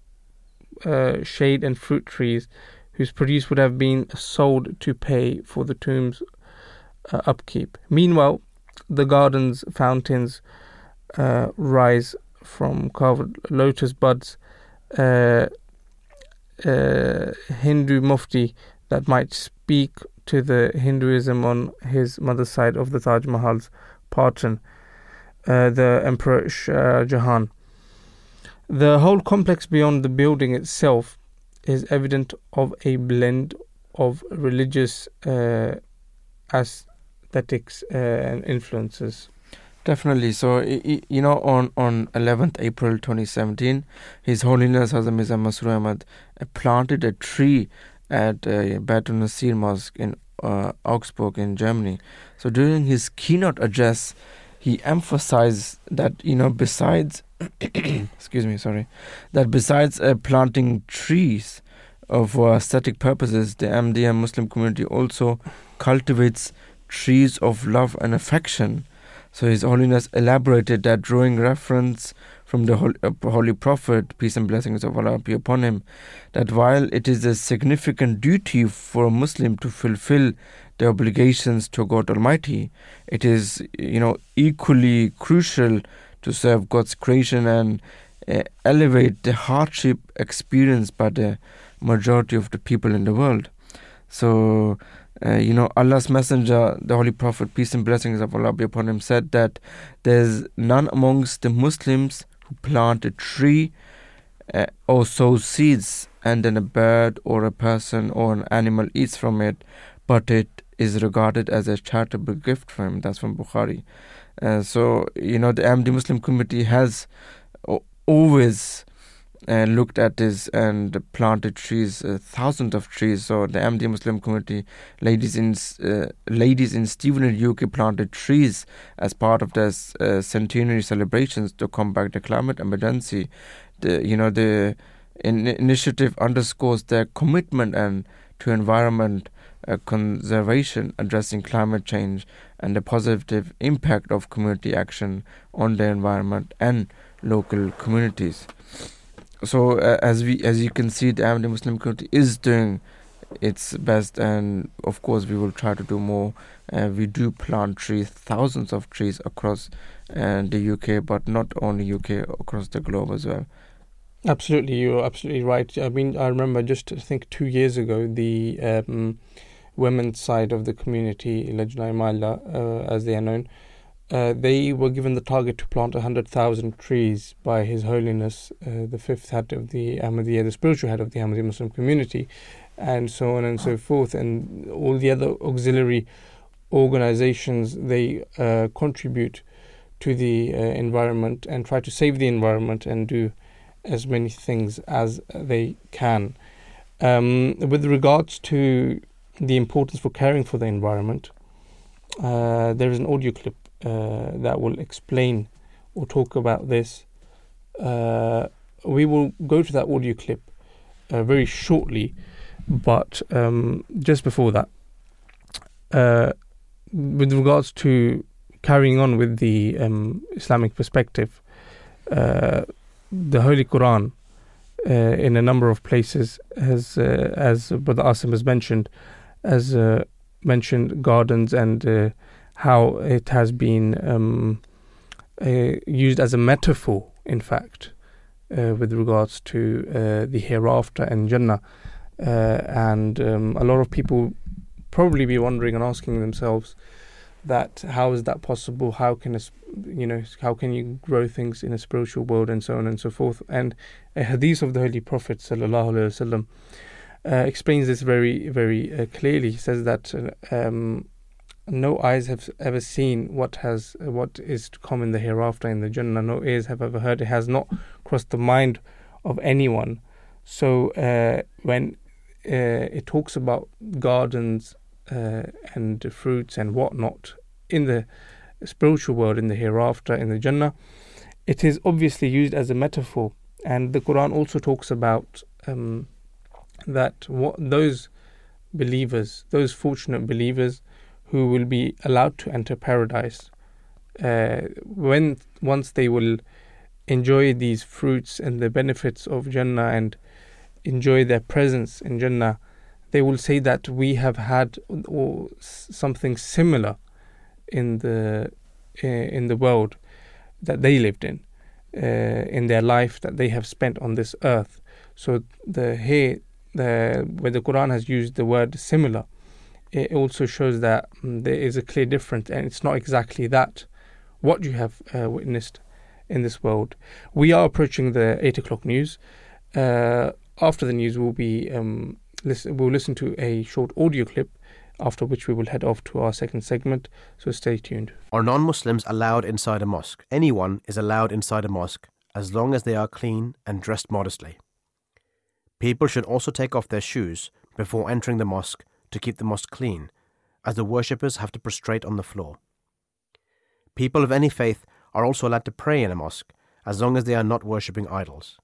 uh, shade and fruit trees, whose produce would have been sold to pay for the tomb's uh, upkeep. Meanwhile, the garden's fountains uh, rise from carved lotus buds. Uh, Hindu mufti that might speak to the Hinduism on his mother's side of the Taj Mahal's patron, uh, the Emperor Shah Jahan. The whole complex beyond the building itself is evident of a blend of religious uh, aesthetics uh, and influences. Definitely. So, you know, on, on 11th April 2017, His Holiness Hazrat Mirza Masroor Ahmad uh, planted a tree at uh, Nasir Mosque in uh, Augsburg in Germany. So, during his keynote address, he emphasized that, you know, besides, excuse me, sorry, that besides uh, planting trees uh, for aesthetic purposes, the MDM Muslim community also cultivates trees of love and affection. So His Holiness elaborated that drawing reference from the Holy, uh, Holy Prophet, peace and blessings of Allah be upon him, that while it is a significant duty for a Muslim to fulfill the obligations to God Almighty, it is, you know, equally crucial to serve God's creation and uh, elevate the hardship experienced by the majority of the people in the world. So uh, you know, Allah's Messenger, the Holy Prophet, peace and blessings of Allah be upon him, said that there's none amongst the Muslims who plant a tree uh, or sow seeds and then a bird or a person or an animal eats from it, but it is regarded as a charitable gift from him. That's from Bukhari. Uh, so, you know, the Ahmadi Muslim community has always and looked at this and planted trees, uh, thousands of trees. So the Ahmadiyya Muslim community, ladies in uh, ladies in Stevenage, UK, planted trees as part of their uh, centenary celebrations to combat the climate emergency. The you know the in- initiative underscores their commitment and to environment uh, conservation, addressing climate change, and the positive impact of community action on the environment and local communities so uh, as we as you can see the Ahmadi Muslim community is doing its best and of course we will try to do more. Uh, we do plant trees thousands of trees across uh, the UK but not only UK across the globe as well. Absolutely you're absolutely right. I mean I remember just I think 2 years ago the um, women's side of the community Lajna Ima'illah uh, as they are known uh, they were given the target to plant 100,000 trees by His Holiness, uh, the fifth head of the Ahmadiyya, the spiritual head of the Ahmadiyya Muslim community, and so on and so forth. And all the other auxiliary organizations, they uh, contribute to the uh, environment and try to save the environment and do as many things as they can. Um, with regards to the importance for caring for the environment, uh, there is an audio clip uh, that will explain or talk about this. Uh, we will go to that audio clip uh, very shortly, but um, just before that, uh, with regards to carrying on with the um, Islamic perspective, uh, the Holy Quran, uh, in a number of places, has, as Brother Asim has mentioned, has uh, mentioned gardens and how it has been um, used as a metaphor, in fact, with regards to the hereafter and Jannah. and um, a lot of people probably be wondering and asking themselves that how is that possible? How can a, you know how can you grow things in a spiritual world and so on and so forth? And a hadith of the Holy Prophet sallallahu alaihi wasallam uh, explains this very very uh, clearly. He says that uh, um, no eyes have ever seen what has what is to come in the hereafter in the Jannah. No ears have ever heard. It has not crossed the mind of anyone. So uh, when uh, it talks about gardens uh, and fruits and whatnot in the spiritual world, in the hereafter, in the Jannah, it is obviously used as a metaphor. And the Quran also talks about um, that what those believers, those fortunate believers who will be allowed to enter paradise, uh, when once they will enjoy these fruits and the benefits of Jannah and enjoy their presence in Jannah, they will say that we have had or something similar in the uh, in the world that they lived in, uh, in their life that they have spent on this earth. So the here the where the Quran has used the word similar, it also shows that um, there is a clear difference, and it's not exactly that what you have uh, witnessed in this world. We are approaching the eight o'clock news. Uh, after the news, we'll be um, listen, we'll listen to a short audio clip. After which we will head off to our second segment. So stay tuned. Are non-Muslims allowed inside a mosque? Anyone is allowed inside a mosque as long as they are clean and dressed modestly. People should also take off their shoes before entering the mosque to keep the mosque clean, as the worshippers have to prostrate on the floor. People of any faith are also allowed to pray in a mosque as long as they are not worshipping idols.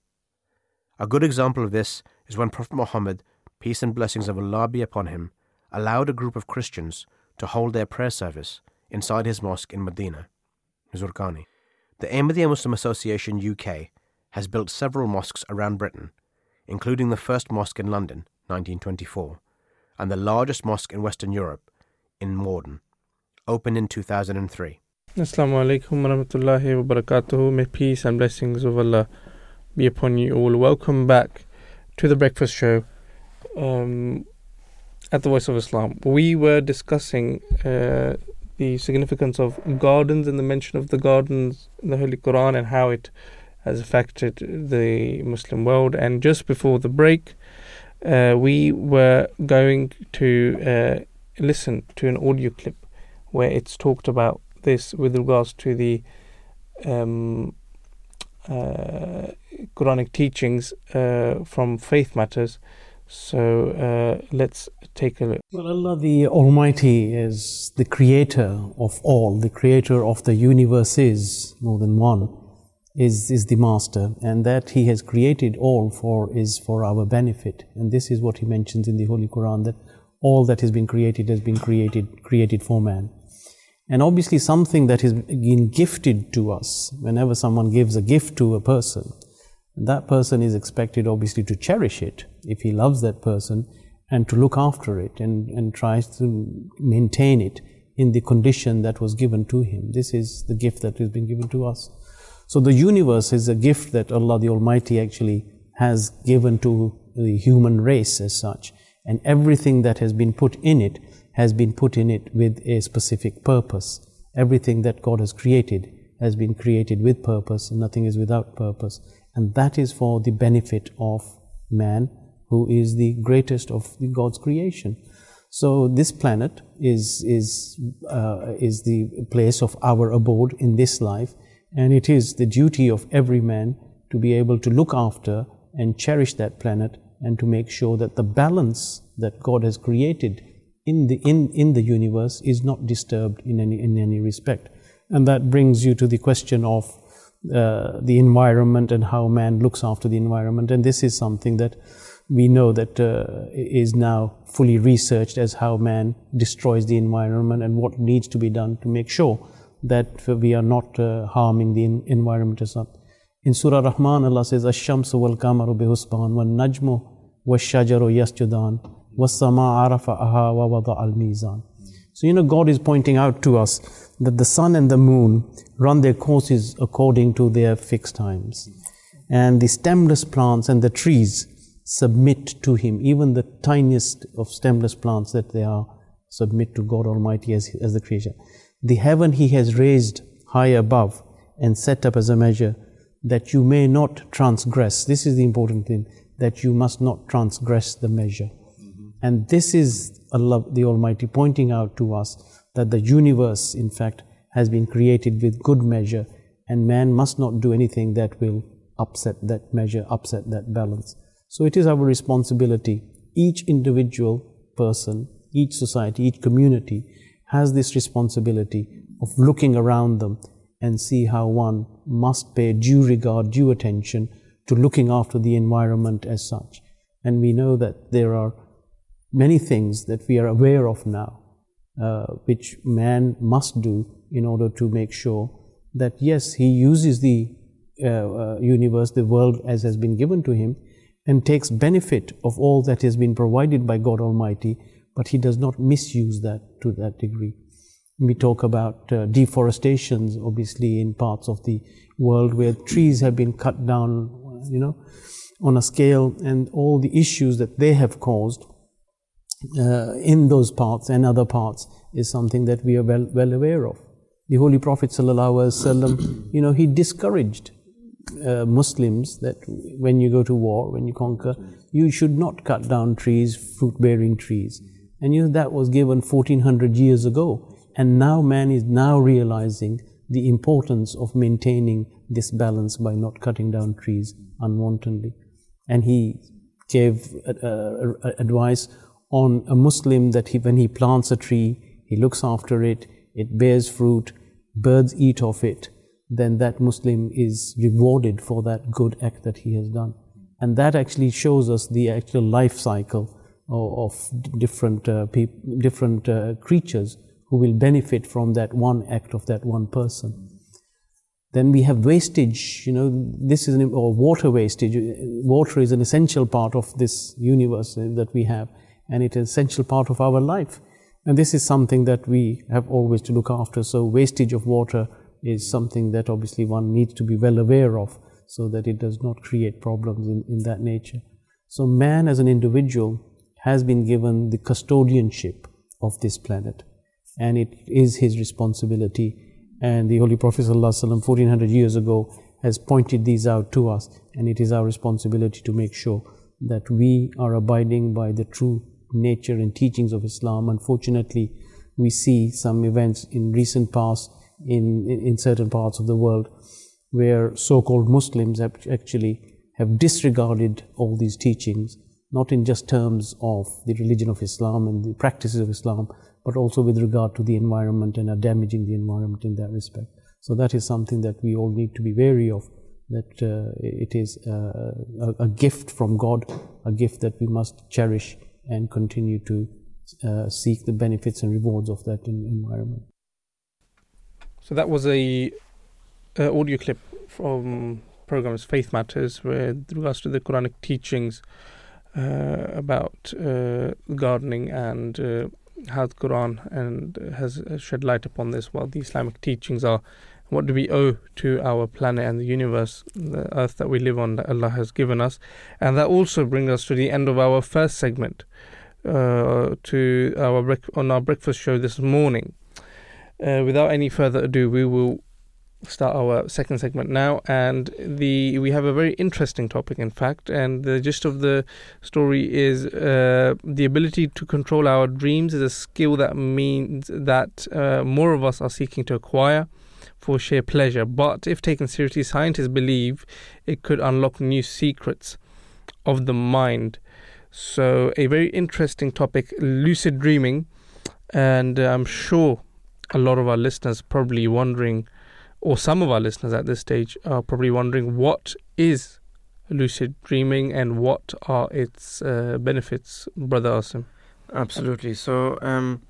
A good example of this is when Prophet Muhammad, peace and blessings of Allah be upon him, allowed a group of Christians to hold their prayer service inside his mosque in Medina, Zurqani. The Ahmadiyya Muslim Association UK has built several mosques around Britain, including the first mosque in London, 1924, and the largest mosque in Western Europe, in Morden, opened in 2003. Assalamu alaikum warahmatullahi wabarakatuh. May peace and blessings of Allah be upon you all. Welcome back to the Breakfast Show um, at the Voice of Islam. We were discussing uh, the significance of gardens and the mention of the gardens in the Holy Quran and how it has affected the Muslim world. And just before the break, uh, we were going to uh, listen to an audio clip where it's talked about this with regards to the um, uh, Quranic teachings uh, from faith matters. So uh, let's take a look. Well, Allah the Almighty is the creator of all, the creator of the universe is more than one, is, is the master, and that He has created all for is for our benefit. And this is what He mentions in the Holy Quran that all that has been created has been created created for man. And obviously, something that has been gifted to us, whenever someone gives a gift to a person, that person is expected obviously to cherish it if he loves that person and to look after it and, and tries to maintain it in the condition that was given to him. This is the gift that has been given to us. So the universe is a gift that Allah the Almighty actually has given to the human race as such. And everything that has been put in it has been put in it with a specific purpose. Everything that God has created has been created with purpose, nothing is without purpose. And that is for the benefit of man, who is the greatest of God's creation. So this planet is is uh, is the place of our abode in this life, and it is the duty of every man to be able to look after and cherish that planet, and to make sure that the balance that God has created in the in, in the universe is not disturbed in any in any respect. And that brings you to the question of uh, the environment and how man looks after the environment. And this is something that we know that uh, is now fully researched as how man destroys the environment and what needs to be done to make sure that we are not uh, harming the environment as such. In Surah Rahman, Allah says, "Ash-shamsu wal kamaru bihusban wal najmu wash-shajaru yasjudan was-sama arafa'aha wa wada al-mizan." So you know, God is pointing out to us that the sun and the moon run their courses according to their fixed times, and the stemless plants and the trees submit to Him. Even the tiniest of stemless plants that they are submit to God Almighty as, as the creator. The heaven He has raised high above and set up as a measure that you may not transgress. This is the important thing that you must not transgress the measure. Mm-hmm. And this is Allah the Almighty pointing out to us that the universe, in fact, has been created with good measure, and man must not do anything that will upset that measure, upset that balance. So it is our responsibility. Each individual person, each society, each community has this responsibility of looking around them and see how one must pay due regard, due attention to looking after the environment as such. And we know that there are many things that we are aware of now, uh, which man must do in order to make sure that yes, he uses the uh, uh, universe, the world as has been given to him, and takes benefit of all that has been provided by God Almighty, but he does not misuse that to that degree. We talk about uh, deforestations, obviously, in parts of the world where trees have been cut down, you know, on a scale, and all the issues that they have caused uh, in those parts and other parts is something that we are well, well aware of. The Holy Prophet ﷺ, you know, he discouraged uh, Muslims that when you go to war, when you conquer, you should not cut down trees, fruit-bearing trees. And you know, that was given 1400 years ago. And now man is now realizing the importance of maintaining this balance by not cutting down trees unwantedly. And he gave uh, uh, advice on a Muslim that he, when he plants a tree, he looks after it, it bears fruit, birds eat of it, then that Muslim is rewarded for that good act that he has done. And that actually shows us the actual life cycle of, different, uh, peop- different uh, creatures who will benefit from that one act of that one person. Then we have wastage, you know, this is, an, or water wastage. Water is an essential part of this universe that we have, and it is an essential part of our life. And this is something that we have always to look after. So wastage of water is something that obviously one needs to be well aware of so that it does not create problems in, in that nature. So man as an individual has been given the custodianship of this planet and it is his responsibility. And the Holy Prophet ﷺ, 1400 years ago has pointed these out to us, and it is our responsibility to make sure that we are abiding by the true nature and teachings of Islam. Unfortunately, we see some events in recent past in, in, in certain parts of the world where so-called Muslims have actually have disregarded all these teachings, not in just terms of the religion of Islam and the practices of Islam, but also with regard to the environment and are damaging the environment in that respect. So that is something that we all need to be wary of. That uh, it is uh, a, a, gift from God, a gift that we must cherish and continue to uh, seek the benefits and rewards of that environment. So that was a, audio clip from programs Faith Matters with regards to the Quranic teachings about uh, gardening and uh, how the Quran and has shed light upon this. What the Islamic teachings are, what do we owe to our planet and the universe, the earth that we live on, that Allah has given us, and that also brings us to the end of our first segment. Uh, to our on our breakfast show this morning. Uh, without any further ado, we will start our second segment now, and the we have a very interesting topic, in fact, and the gist of the story is uh, the ability to control our dreams is a skill that means that uh, more of us are seeking to acquire for sheer pleasure. But if taken seriously, scientists believe it could unlock new secrets of the mind. So, a very interesting topic, lucid dreaming, and I'm sure a lot of our listeners probably wondering or some of our listeners at this stage are probably wondering what is lucid dreaming and what are its uh, benefits, Brother Asim? Absolutely. So, um,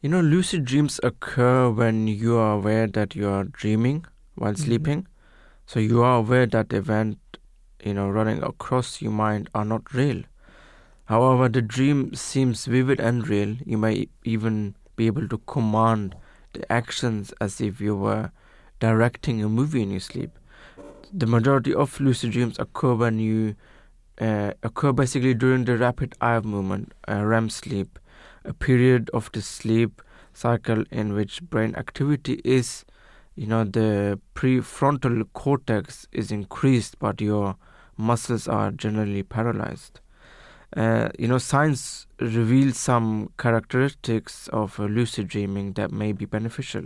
you know, lucid dreams occur when you are aware that you are dreaming while mm-hmm. sleeping. So you are aware that event, you know, running across your mind are not real. However, the dream seems vivid and real. You may even be able to command the actions as if you were directing a movie in your sleep. The majority of lucid dreams occur when you uh, occur basically during the rapid eye movement, uh, REM sleep, a period of the sleep cycle in which brain activity is, you know, the prefrontal cortex is increased, but your muscles are generally paralyzed. Uh, you know, science reveals some characteristics of lucid dreaming that may be beneficial.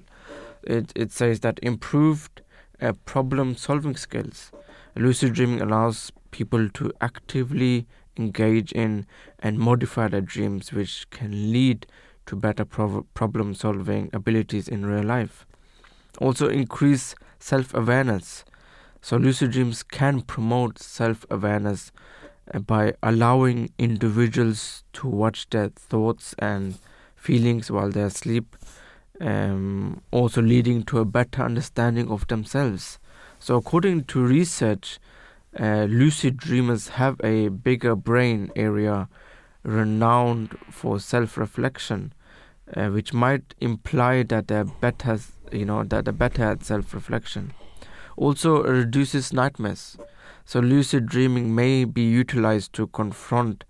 It, it says that improved uh, problem solving skills. Lucid dreaming allows people to actively engage in and modify their dreams, which can lead to better problem solving abilities in real life. Also, increase self awareness. So, lucid dreams can promote self awareness uh, by allowing individuals to watch their thoughts and feelings while they're asleep, um, also leading to a better understanding of themselves. So, according to research, uh, lucid dreamers have a bigger brain area renowned for self-reflection, uh, which might imply that they're better, you know, that they're better at self-reflection. Also, reduces nightmares. So, lucid dreaming may be utilized to confront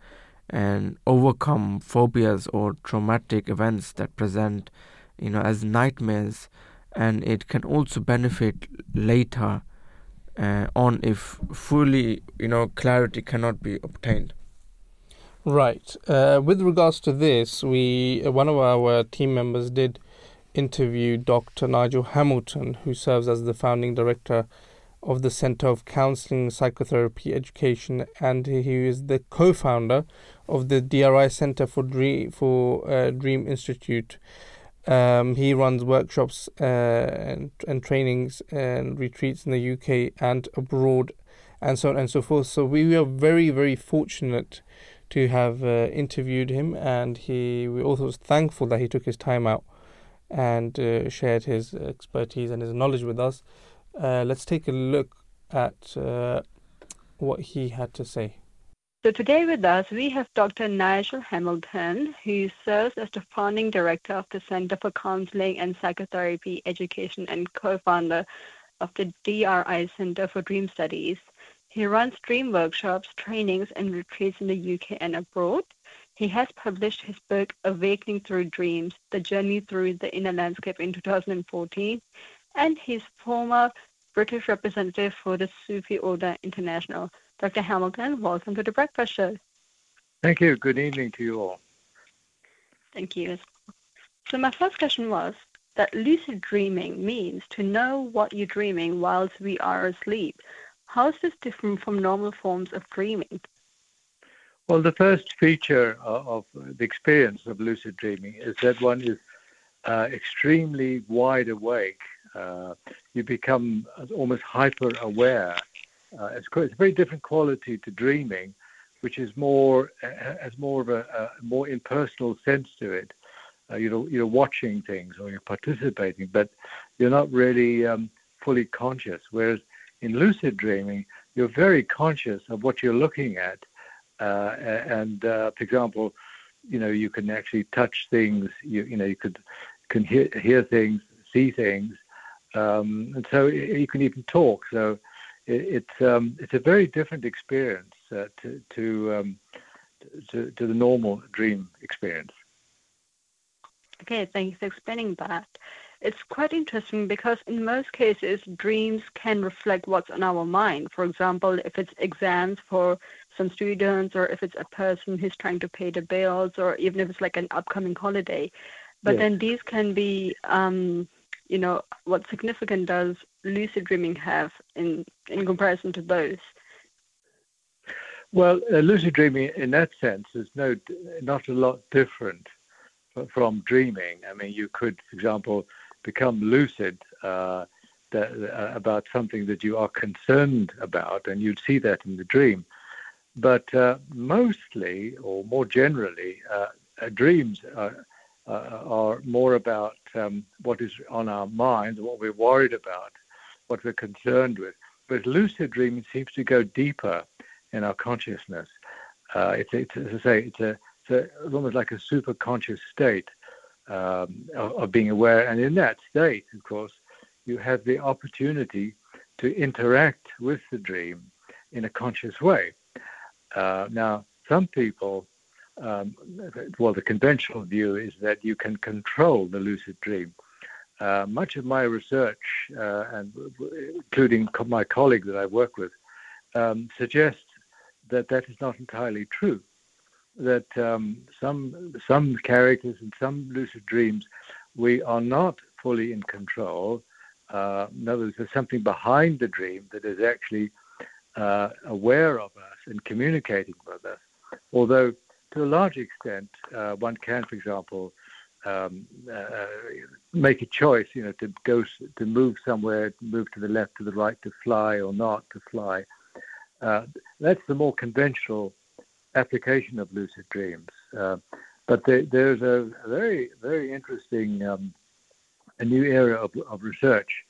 and overcome phobias or traumatic events that present, you know, as nightmares, and it can also benefit later uh, on if fully you know clarity cannot be obtained. Right. Uh, with regards to this we uh, one of our team members did interview dr nigel hamilton who serves as the founding director of the center of counseling psychotherapy education and he is the co-founder of the dri center for dream for uh, dream institute um, he runs workshops uh, and, and trainings and retreats in the UK and abroad, and so on and so forth. So we are very, very fortunate to have uh, interviewed him, and he we also thankful that he took his time out and uh, shared his expertise and his knowledge with us. Uh, let's take a look at uh, what he had to say. So today with us, we have Dr. Nigel Hamilton, who serves as the founding director of the Center for Counseling and Psychotherapy Education and co-founder of the DRI Center for Dream Studies. He runs dream workshops, trainings, and retreats in the UK and abroad. He has published his book, Awakening Through Dreams, The Journey Through the Inner Landscape in 2014, and he's former British representative for the Sufi Order International. Dr. Hamilton, welcome to the Breakfast Show. Thank you. Good evening to you all. Thank you. So my first question was that lucid dreaming means to know what you're dreaming whilst we are asleep. How is this different from normal forms of dreaming? Well, the first feature of the experience of lucid dreaming is that one is uh, extremely wide awake. Uh, you become almost hyper aware uh, it's, it's, a very different quality to dreaming, which is more has more of a, a more impersonal sense to it. Uh, you're you're watching things or you're participating, but you're not really um, fully conscious. Whereas in lucid dreaming, you're very conscious of what you're looking at, uh, and uh, for example, you know you can actually touch things. You you know you could can hear hear things, see things, um, and so you can even talk. So it's um, it's a very different experience uh, to to, um, to, to the normal dream experience. Okay, thanks for explaining that. It's quite interesting because in most cases, dreams can reflect what's on our mind. For example, if it's exams for some students, or if it's a person who's trying to pay the bills, or even if it's like an upcoming holiday. But yes. then these can be um, you know, what significant does lucid dreaming have in, in comparison to those? Well, uh, lucid dreaming, in that sense, is no not a lot different from dreaming. I mean, you could, for example, become lucid uh, that, uh, about something that you are concerned about, and you'd see that in the dream. But uh, mostly, or more generally, uh, uh dreams are, are, more about um, what is on our minds, what we're worried about, what we're concerned with. But lucid dreaming seems to go deeper in our consciousness. Uh, it's, it's, as I say, it's, a, it's, a, it's almost like a super conscious state um, of, of being aware. And in that state, of course, you have the opportunity to interact with the dream in a conscious way. Uh, now, some people, um, well, the conventional view is that you can control the lucid dream. Uh, much of my research, uh, and including my colleague that I work with, um, suggests that that is not entirely true. That um, some some characters in some lucid dreams, we are not fully in control. Uh, in other words, there's something behind the dream that is actually uh, aware of us and communicating with us. Although, to a large extent, uh, one can, for example, um, uh, make a choice, you know, to go to move somewhere, move to the left, to the right, to fly or not to fly. Uh, that's the more conventional application of lucid dreams. Uh, but there, there's a very, very interesting um, a new area of, of research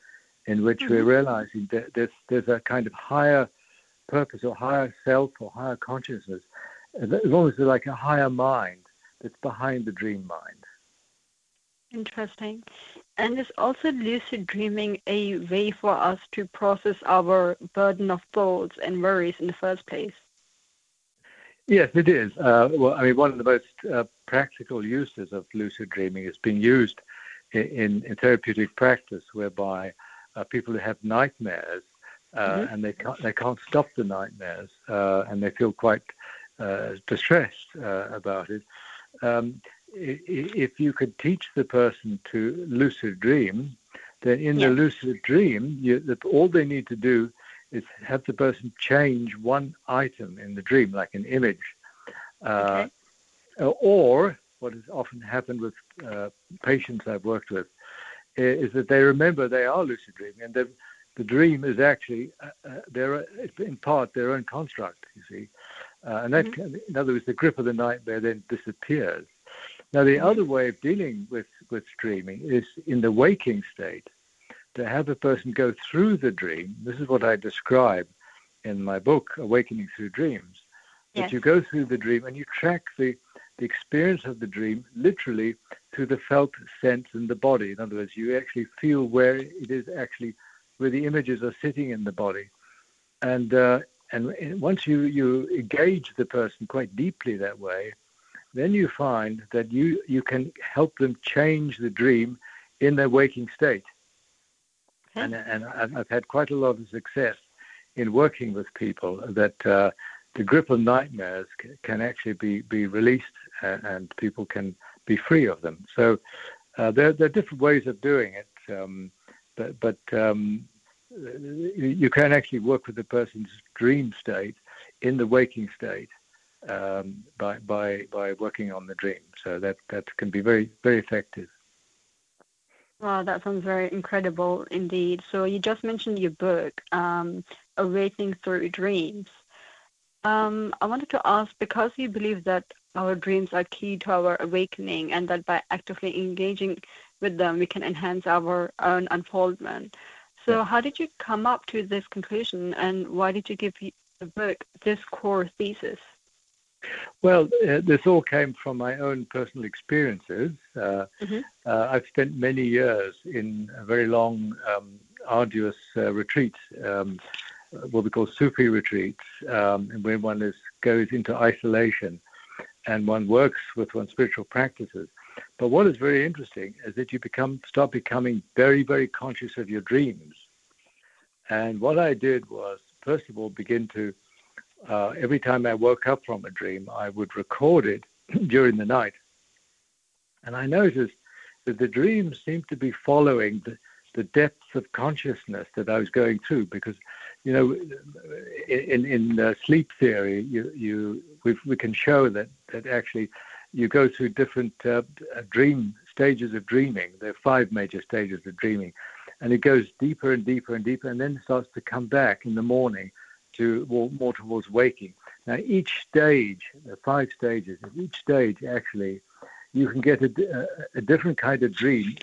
in which mm-hmm. we're realizing that there's, there's a kind of higher purpose or higher self or higher consciousness, as long as there's like a higher mind that's behind the dream mind. Interesting. And is also lucid dreaming a way for us to process our burden of thoughts and worries in the first place? Yes, it is. Uh, well, I mean, one of the most uh, practical uses of lucid dreaming is being used in, in therapeutic practice, whereby uh, people who have nightmares uh, mm-hmm. and they can't they can't stop the nightmares uh, and they feel quite uh, distressed about it. Um, if you could teach the person to lucid dream, then in the lucid dream, you, all they need to do is have the person change one item in the dream, like an image. Uh, okay. Or what has often happened with uh, patients I've worked with is that they remember they are lucid dreaming, and the, the dream is actually uh, uh their, in part their own construct. You see, uh, and that, mm-hmm. in other words, the grip of the nightmare then disappears. Now, the other way of dealing with, with dreaming is in the waking state, to have a person go through the dream. This is what I describe in my book, Awakening Through Dreams. Yes. That you go through the dream and you track the, the experience of the dream literally through the felt sense in the body. In other words, you actually feel where it is actually, where the images are sitting in the body. And, uh, and once you, you engage the person quite deeply that way, then you find that you, you can help them change the dream in their waking state. Okay. And, and I've had quite a lot of success in working with people that uh, the grip of nightmares can actually be, be released uh, and people can be free of them. So uh, there, there, are different ways of doing it, um, but, but um, you can actually work with the person's dream state in the waking state um, by by by working on the dream. So that that can be very very effective. Wow, that sounds very incredible indeed. So you just mentioned your book, um, Awakening Through Dreams. Um, I wanted to ask because you believe that our dreams are key to our awakening, and that by actively engaging with them, we can enhance our own unfoldment. So, yeah. how did you come up to this conclusion, and why did you give the book this core thesis? Well, uh, this all came from my own personal experiences. Uh, mm-hmm. uh, I've spent many years in very long, um, arduous uh, retreats, um, what we call Sufi retreats, um, where one is, goes into isolation and one works with one's spiritual practices. But what is very interesting is that you become start becoming very, very conscious of your dreams. And what I did was, first of all, begin to uh, every time I woke up from a dream, I would record it during the night. And I noticed that the dreams seemed to be following the, the depths of consciousness that I was going through because, you know, in, in uh, sleep theory, you, you, we can show that, that actually you go through different uh, dream stages of dreaming. There are five major stages of dreaming. and it goes deeper and deeper and deeper, and then starts to come back in the morning to more, towards waking. Now, each stage, the five stages, each stage actually, you can get a, a, a different kind of dream,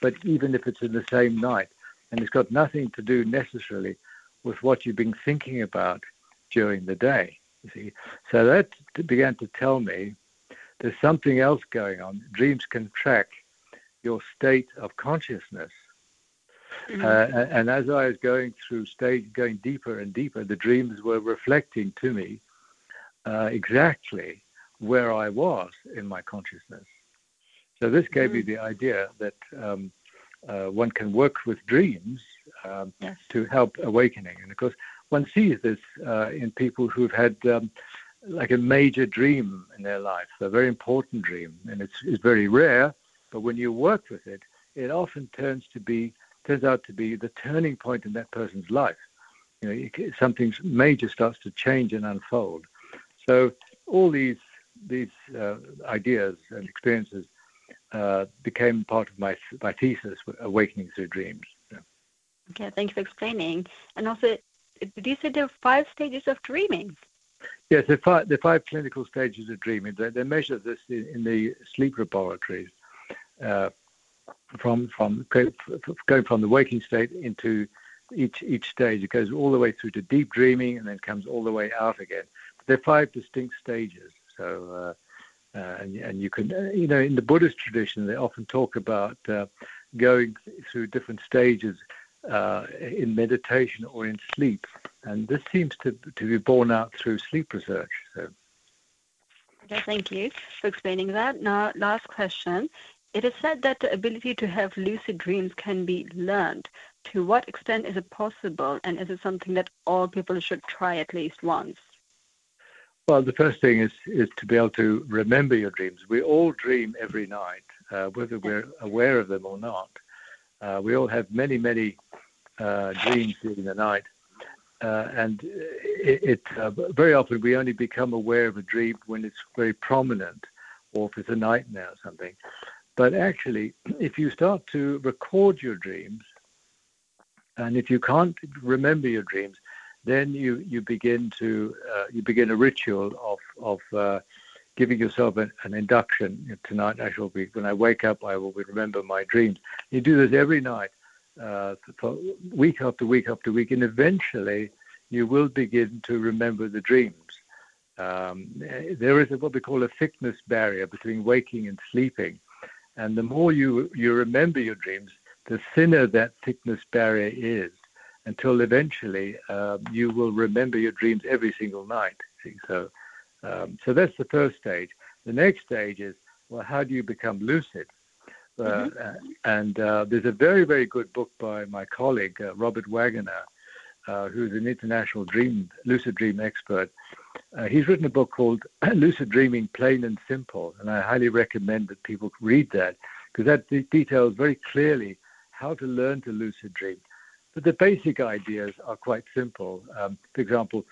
but even if it's in the same night, and it's got nothing to do necessarily with what you've been thinking about during the day. You see, so that began to tell me there's something else going on. Dreams can track your state of consciousness. Mm-hmm. Uh, and as I was going through stage, going deeper and deeper, the dreams were reflecting to me uh, exactly where I was in my consciousness. So this gave mm-hmm. me the idea that um, uh, one can work with dreams um, yes. to help awakening. And of course, one sees this uh, in people who've had um, like a major dream in their life, a very important dream, and it's, it's very rare. But when you work with it, it often turns to be turns out to be the turning point in that person's life. You know, something major starts to change and unfold. So all these these uh, ideas and experiences uh, became part of my my thesis, awakening through dreams. Yeah. Okay, thank you for explaining. And also, did you say there are five stages of dreaming? Yes, the five, the five clinical stages of dreaming. They, they measure this in, in, the sleep laboratories, uh, from from going from the waking state into each each stage. It goes all the way through to deep dreaming and then comes all the way out again. But there are five distinct stages. So. Uh, uh, and, and, you can, uh, you know, in the Buddhist tradition, they often talk about uh, going through different stages uh, in meditation or in sleep, and this seems to to be borne out through sleep research. So. Okay, thank you for explaining that. Now, last question. It is said that the ability to have lucid dreams can be learned. To what extent is it possible, and is it something that all people should try at least once? Well, the first thing is is to be able to remember your dreams. We all dream every night, uh, whether we're aware of them or not. Uh, we all have many, many uh, dreams during the night, uh, and it, it uh, very often we only become aware of a dream when it's very prominent, or if it's a nightmare or something. But actually, if you start to record your dreams, and if you can't remember your dreams, then you, you begin to uh, you begin a ritual of of uh, giving yourself an, an, induction. Tonight I shall be when I wake up I will remember my dreams. You do this every night, uh, for week after week after week, and eventually you will begin to remember the dreams. Um, there is what we call a thickness barrier between waking and sleeping, and the more you you remember your dreams, the thinner that thickness barrier is until eventually um, you will remember your dreams every single night. See? So, um, so that's the first stage. The next stage is, well, how do you become lucid? Uh, mm-hmm. Uh, and uh, there's a very, very good book by my colleague, uh, Robert Waggoner, uh, who's an international dream, lucid dream expert. Uh, he's written a book called Lucid Dreaming Plain and Simple, and I highly recommend that people read that because that de- details very clearly how to learn to lucid dream but the basic ideas are quite simple. Um, for example,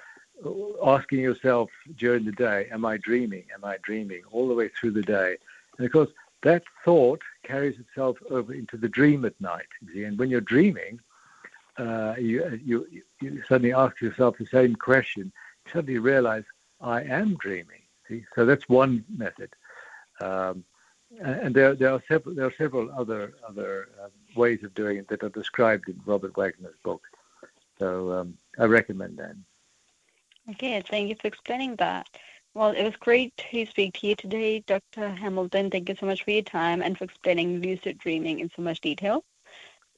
asking yourself during the day, Am I dreaming? Am I dreaming? all the way through the day. And of course, that thought carries itself over into the dream at night. And when you're dreaming, uh, you, you, you suddenly ask yourself the same question. You suddenly realize, I am dreaming. See? So that's one method. Um, and there, there are several there are several other other um, ways of doing it that are described in Robert Waggoner's book. So um, I recommend that. Okay, thank you for explaining that. Well, it was great to speak to you today, Dr. Hamilton. Thank you so much for your time and for explaining lucid dreaming in so much detail.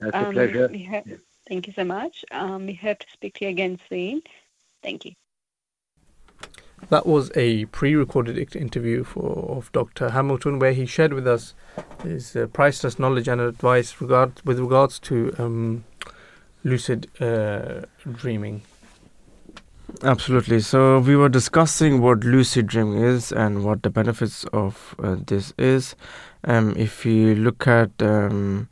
That's um, a pleasure. yeah. Thank you so much. Um, we hope to speak to you again soon. Thank you. That was a pre-recorded interview for of Dr. Hamilton, where he shared with us his uh, priceless knowledge and advice regard with regards to um, lucid uh, dreaming. Absolutely. So we were discussing what lucid dreaming is and what the benefits of uh, this is. Um, if you look at um,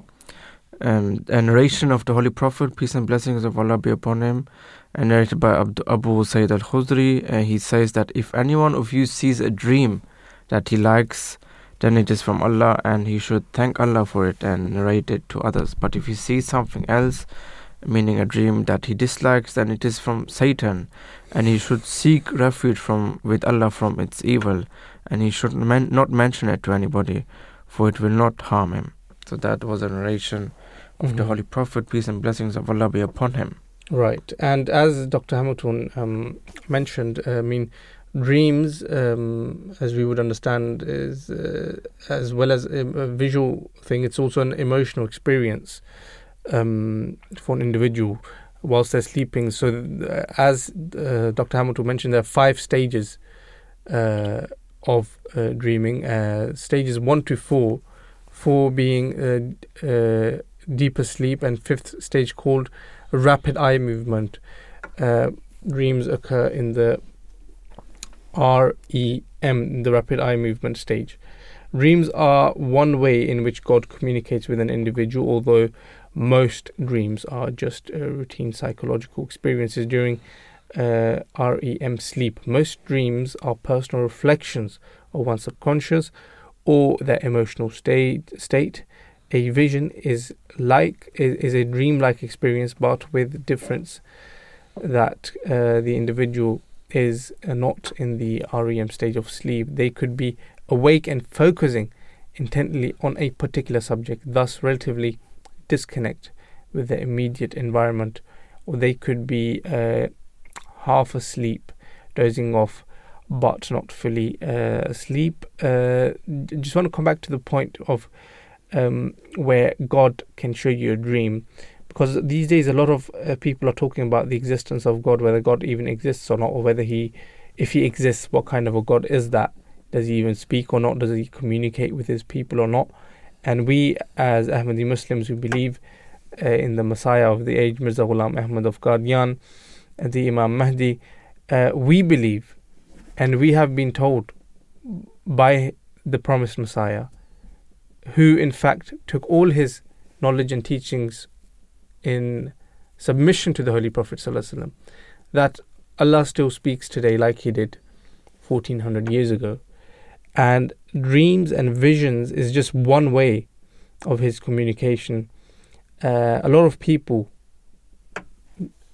um, a narration of the Holy Prophet, peace and blessings of Allah be upon him, and narrated by Abu Sa'id al Khudri. Uh, he says that if anyone of you sees a dream that he likes, then it is from Allah and he should thank Allah for it and narrate it to others. But if he sees something else, meaning a dream that he dislikes, then it is from Satan and he should seek refuge from with Allah from its evil and he should men- not mention it to anybody for it will not harm him. So that was a narration of mm-hmm. the Holy Prophet, peace and blessings of Allah be upon him. Right, and as Dr. Hamilton um, mentioned, uh, I mean, dreams, um, as we would understand, is uh, as well as a, a, visual thing. It's also an emotional experience um, for an individual whilst they're sleeping. So, uh, as uh, Dr. Hamilton mentioned, there are five stages uh, of uh, dreaming. stages one to four, four being deeper sleep, and fifth stage called rapid eye movement. dreams occur in the REM, the rapid eye movement stage. Dreams are one way in which God communicates with an individual, although most dreams are just uh, routine psychological experiences during uh, REM sleep. Most dreams are personal reflections of one's subconscious or their emotional state. State. A vision is like is, a dream-like experience, but with difference that uh, the individual is not in the REM stage of sleep. They could be awake and focusing intently on a particular subject, thus relatively disconnect with the immediate environment, or they could be uh, half asleep, dozing off, but not fully uh, asleep. Uh, just want to come back to the point of um, where God can show you a dream because these days a lot of uh, people are talking about the existence of God, whether God even exists or not, or whether he, if he exists, what kind of a God is that? Does he even speak or not? Does he communicate with his people or not? And we, as Ahmadi Muslims who believe uh, in the Messiah of the age, Mirza Ghulam Ahmad of Qadian, the Imam Mahdi, uh, we believe, and we have been told by the promised Messiah, who in fact took all his knowledge and teachings in submission to the Holy Prophet ﷺ, that Allah still speaks today like He did 1400 years ago. And dreams and visions is just one way of His communication. Uh, a lot of people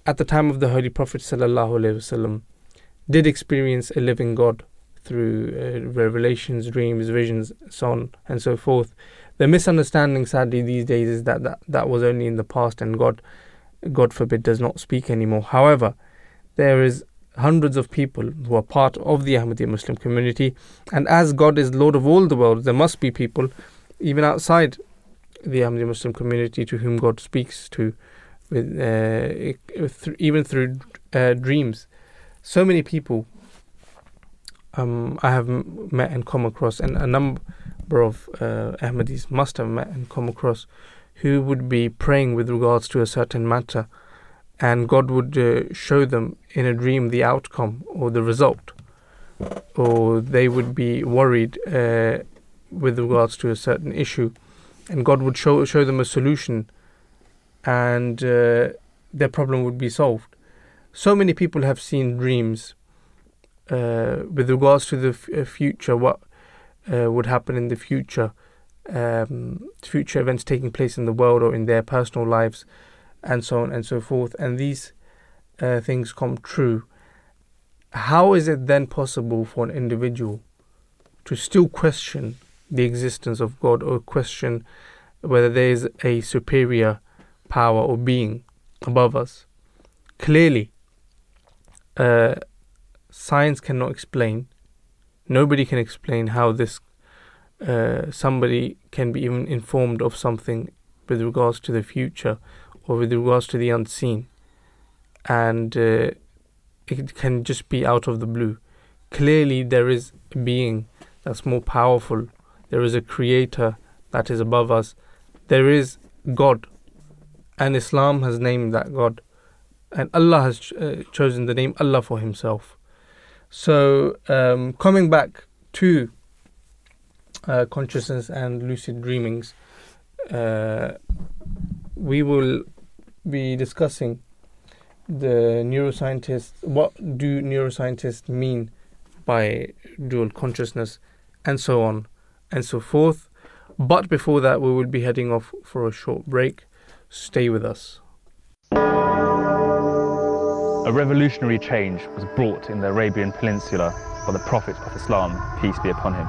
at the time of the Holy Prophet ﷺ did experience a living God through uh, revelations, dreams, visions, so on and so forth the misunderstanding sadly these days is that, that that was only in the past and God God forbid does not speak anymore. However, there is hundreds of people who are part of the Ahmadiyya Muslim community and as God is Lord of all the world there must be people even outside the Ahmadiyya Muslim community to whom God speaks to with uh, even through uh, dreams. So many people um, I have met and come across and a number number of uh, Ahmadis must have met and come across who would be praying with regards to a certain matter, and God would uh, show them in a dream the outcome or the result, or they would be worried uh, with regards to a certain issue, and God would show show them a solution, and uh, their problem would be solved. So many people have seen dreams uh, with regards to the f- uh, future, what uh, would happen in the future, um, future events taking place in the world or in their personal lives, and so on and so forth. And these uh, things come true. How is it then possible for an individual to still question the existence of God or question whether there is a superior power or being above us? Clearly, uh, science cannot explain nobody can explain how this uh, somebody can be even informed of something with regards to the future or with regards to the unseen, and uh, it can just be out of the blue. Clearly, there is a being that's more powerful. There is a creator that is above us. There is God, and Islam has named that God, and Allah has ch- uh, chosen the name Allah for Himself. So, um, coming back to uh, consciousness and lucid dreamings, uh, we will be discussing the neuroscientists. What do neuroscientists mean by dual consciousness, and so on, and so forth. But before that, we will be heading off for a short break. Stay with us. A revolutionary change was brought in the Arabian Peninsula by the Prophet of Islam, peace be upon him.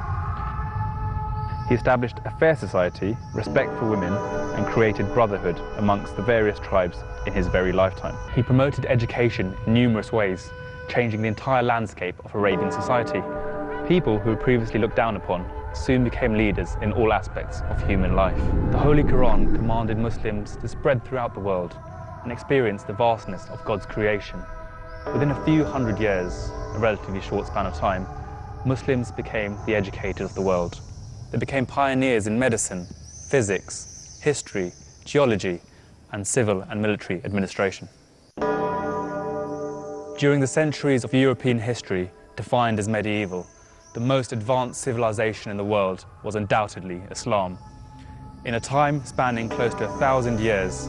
He established a fair society, respect for women, and created brotherhood amongst the various tribes in his very lifetime. He promoted education in numerous ways, changing the entire landscape of Arabian society. People who were previously looked down upon soon became leaders in all aspects of human life. The Holy Quran commanded Muslims to spread throughout the world and experience the vastness of God's creation. Within a few hundred years, a relatively short span of time, Muslims became the educators of the world. They became pioneers in medicine, physics, history, geology, and civil and military administration. During the centuries of European history, defined as medieval, the most advanced civilization in the world was undoubtedly Islam. In a time spanning close to a thousand years,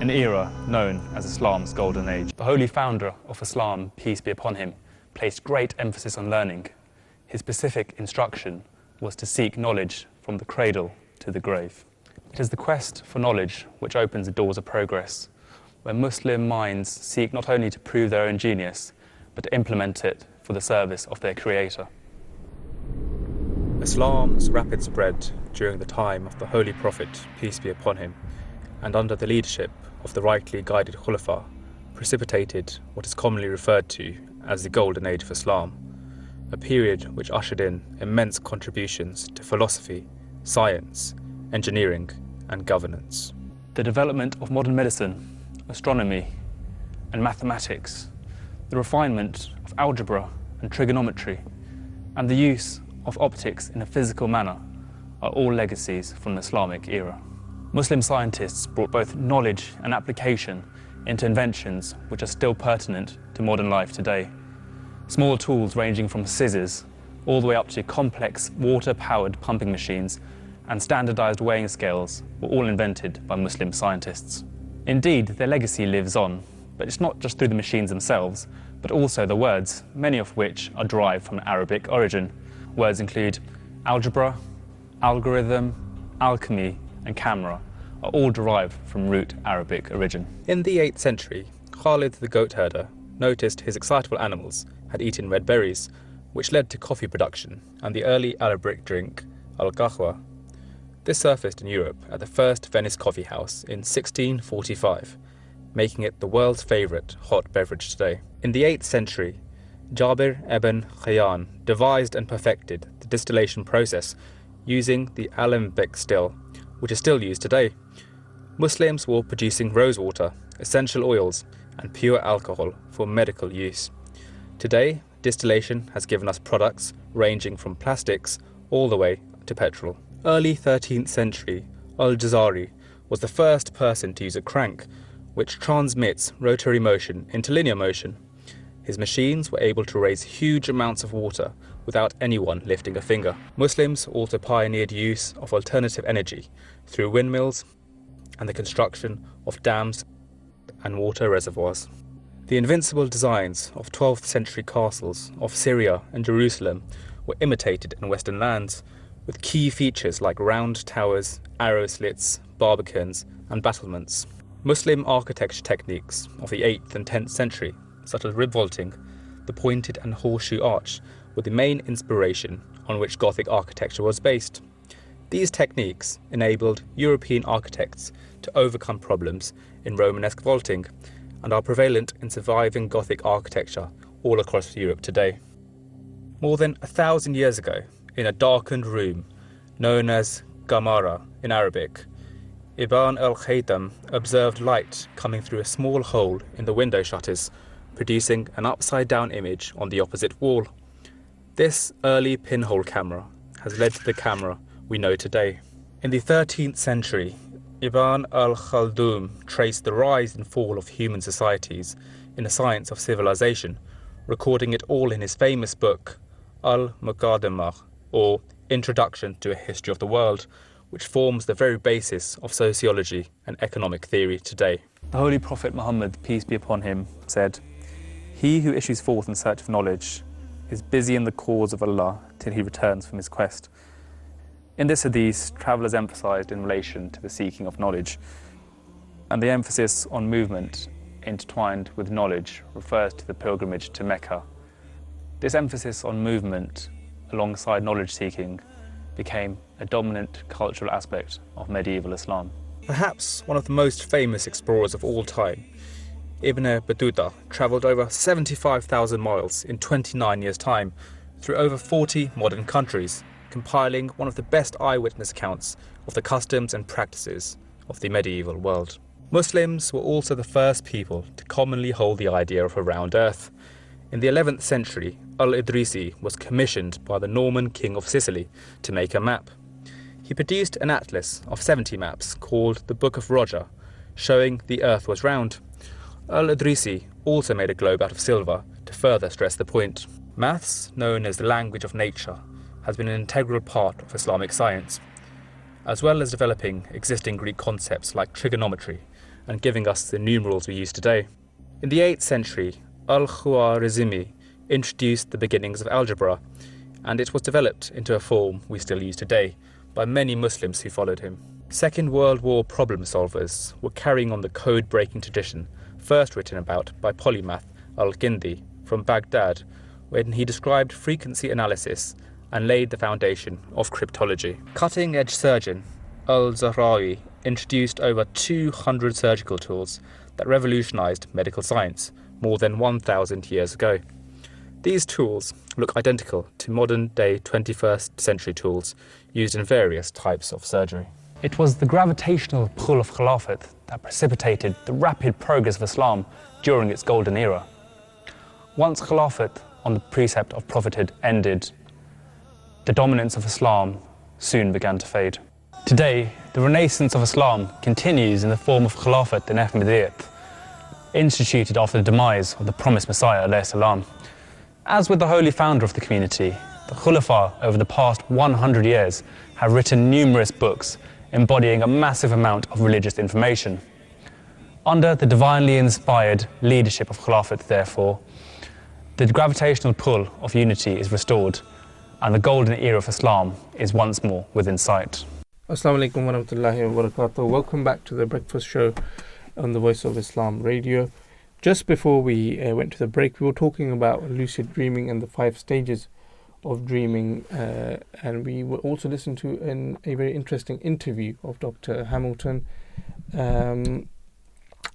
an era known as Islam's Golden Age. The holy founder of Islam, peace be upon him, placed great emphasis on learning. His specific instruction was to seek knowledge from the cradle to the grave. It is the quest for knowledge which opens the doors of progress, where Muslim minds seek not only to prove their own genius, but to implement it for the service of their Creator. Islam's rapid spread during the time of the Holy Prophet, peace be upon him, and under the leadership of the rightly guided Khulafa, precipitated what is commonly referred to as the Golden Age of Islam, a period which ushered in immense contributions to philosophy, science, engineering, and governance. The development of modern medicine, astronomy, and mathematics, the refinement of algebra and trigonometry, and the use of optics in a physical manner are all legacies from the Islamic era. Muslim scientists brought both knowledge and application into inventions which are still pertinent to modern life today. Small tools ranging from scissors all the way up to complex water powered pumping machines and standardized weighing scales were all invented by Muslim scientists. Indeed, their legacy lives on, but it's not just through the machines themselves, but also the words, many of which are derived from Arabic origin. Words include algebra, algorithm, alchemy, and camera are all derived from root Arabic origin. In the 8th century, Khalid the goat herder noticed his excitable animals had eaten red berries, which led to coffee production and the early Arabic drink al qahwa. This surfaced in Europe at the first Venice coffee house in 1645, making it the world's favourite hot beverage today. In the 8th century, Jabir ibn Hayyan devised and perfected the distillation process using the alembic still, which is still used today. Muslims were producing rosewater, essential oils, and pure alcohol for medical use. Today, distillation has given us products ranging from plastics all the way to petrol. Early 13th century, Al Jazari was the first person to use a crank, which transmits rotary motion into linear motion. His machines were able to raise huge amounts of water without anyone lifting a finger. Muslims also pioneered use of alternative energy through windmills and the construction of dams and water reservoirs. The invincible designs of 12th century castles of Syria and Jerusalem were imitated in Western lands, with key features like round towers, arrow slits, barbicans, and battlements. Muslim architecture techniques of the 8th and 10th century, such as rib vaulting, the pointed and horseshoe arch, were the main inspiration on which Gothic architecture was based. These techniques enabled European architects to overcome problems in Romanesque vaulting and are prevalent in surviving Gothic architecture all across Europe today. More than a thousand years ago, in a darkened room known as Gamara in Arabic, Ibn al Haytham observed light coming through a small hole in the window shutters, producing an upside down image on the opposite wall. This early pinhole camera has led to the camera we know today. In the 13th century, Ibn al Khaldun traced the rise and fall of human societies in the science of civilization, recording it all in his famous book, Al Muqaddimah, or Introduction to a History of the World, which forms the very basis of sociology and economic theory today. The Holy Prophet Muhammad, peace be upon him, said, He who issues forth in search of knowledge is busy in the cause of Allah till he returns from his quest. In this hadith, travellers emphasised in relation to the seeking of knowledge, and the emphasis on movement intertwined with knowledge refers to the pilgrimage to Mecca. This emphasis on movement alongside knowledge seeking became a dominant cultural aspect of medieval Islam. Perhaps one of the most famous explorers of all time, Ibn Battuta travelled over 75,000 miles in 29 years' time through over 40 modern countries, compiling one of the best eyewitness accounts of the customs and practices of the medieval world. Muslims were also the first people to commonly hold the idea of a round earth. In the 11th century, Al-Idrisi was commissioned by the Norman king of Sicily to make a map. He produced an atlas of 70 maps called the Book of Roger, showing the earth was round. Al-Idrisi also made a globe out of silver to further stress the point. Maths, known as the language of nature, has been an integral part of Islamic science, as well as developing existing Greek concepts like trigonometry and giving us the numerals we use today. In the 8th century, Al-Khwarizmi introduced the beginnings of algebra, and it was developed into a form we still use today by many Muslims who followed him. Second World War problem solvers were carrying on the code breaking tradition first written about by polymath Al Kindi from Baghdad, when he described frequency analysis and laid the foundation of cryptology. Cutting edge surgeon Al Zahrawi introduced over 200 surgical tools that revolutionized medical science more than 1,000 years ago. These tools look identical to modern day 21st century tools used in various types of surgery. It was the gravitational pull of Khilafat that precipitated the rapid progress of Islam during its golden era. Once Khilafat on the precept of prophethood ended, the dominance of Islam soon began to fade. Today, the renaissance of Islam continues in the form of Khilafat and Ahmadiyyat, instituted after the demise of the promised Messiah, salam. As with the holy founder of the community, the Khulafa over the past 100 years have written numerous books embodying a massive amount of religious information. Under the divinely inspired leadership of Khilafat, therefore, the gravitational pull of unity is restored and the golden era of Islam is once more within sight. Assalamu alaikum wa. Welcome back to the breakfast show on the Voice of Islam radio. Just before we uh, went to the break, we were talking about lucid dreaming and the five stages of dreaming, uh, and we were also listening to an, a very interesting interview of Dr. Hamilton. Um,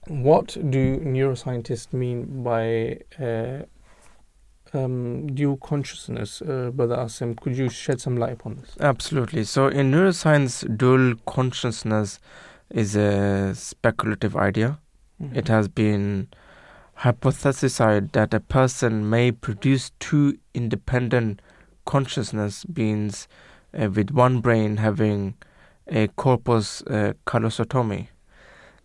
what do neuroscientists mean by uh, um, dual consciousness, uh, Brother Asim? Could you shed some light upon this? Absolutely. So, in neuroscience, dual consciousness is a speculative idea. Mm-hmm. It has been hypothesized that a person may produce two independent consciousness beings uh, with one brain having a corpus uh, callosotomy.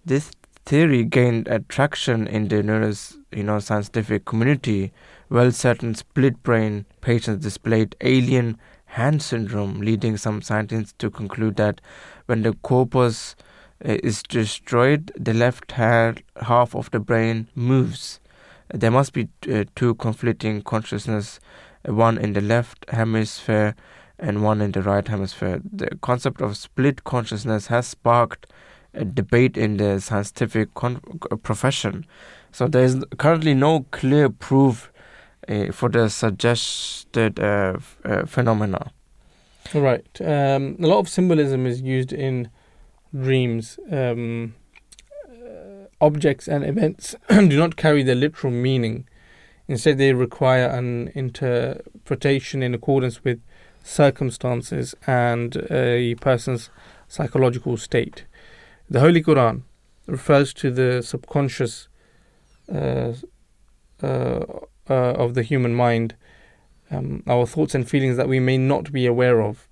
This theory gained attraction in the neuros, you know, scientific community, while certain split brain patients displayed alien hand syndrome, leading some scientists to conclude that when the corpus uh, is destroyed, the left hand, half of the brain moves. There must be uh, two conflicting consciousness, one in the left hemisphere and one in the right hemisphere. The concept of split consciousness has sparked a debate in the scientific con- profession. So there is currently no clear proof uh, for the suggested uh, f- uh, phenomena. Right. Um, a lot of symbolism is used in dreams, um, uh, objects and events do not carry the literal meaning. Instead, they require an interpretation in accordance with circumstances and a person's psychological state. The Holy Quran refers to the subconscious uh, uh, uh, of the human mind, um, our thoughts and feelings that we may not be aware of.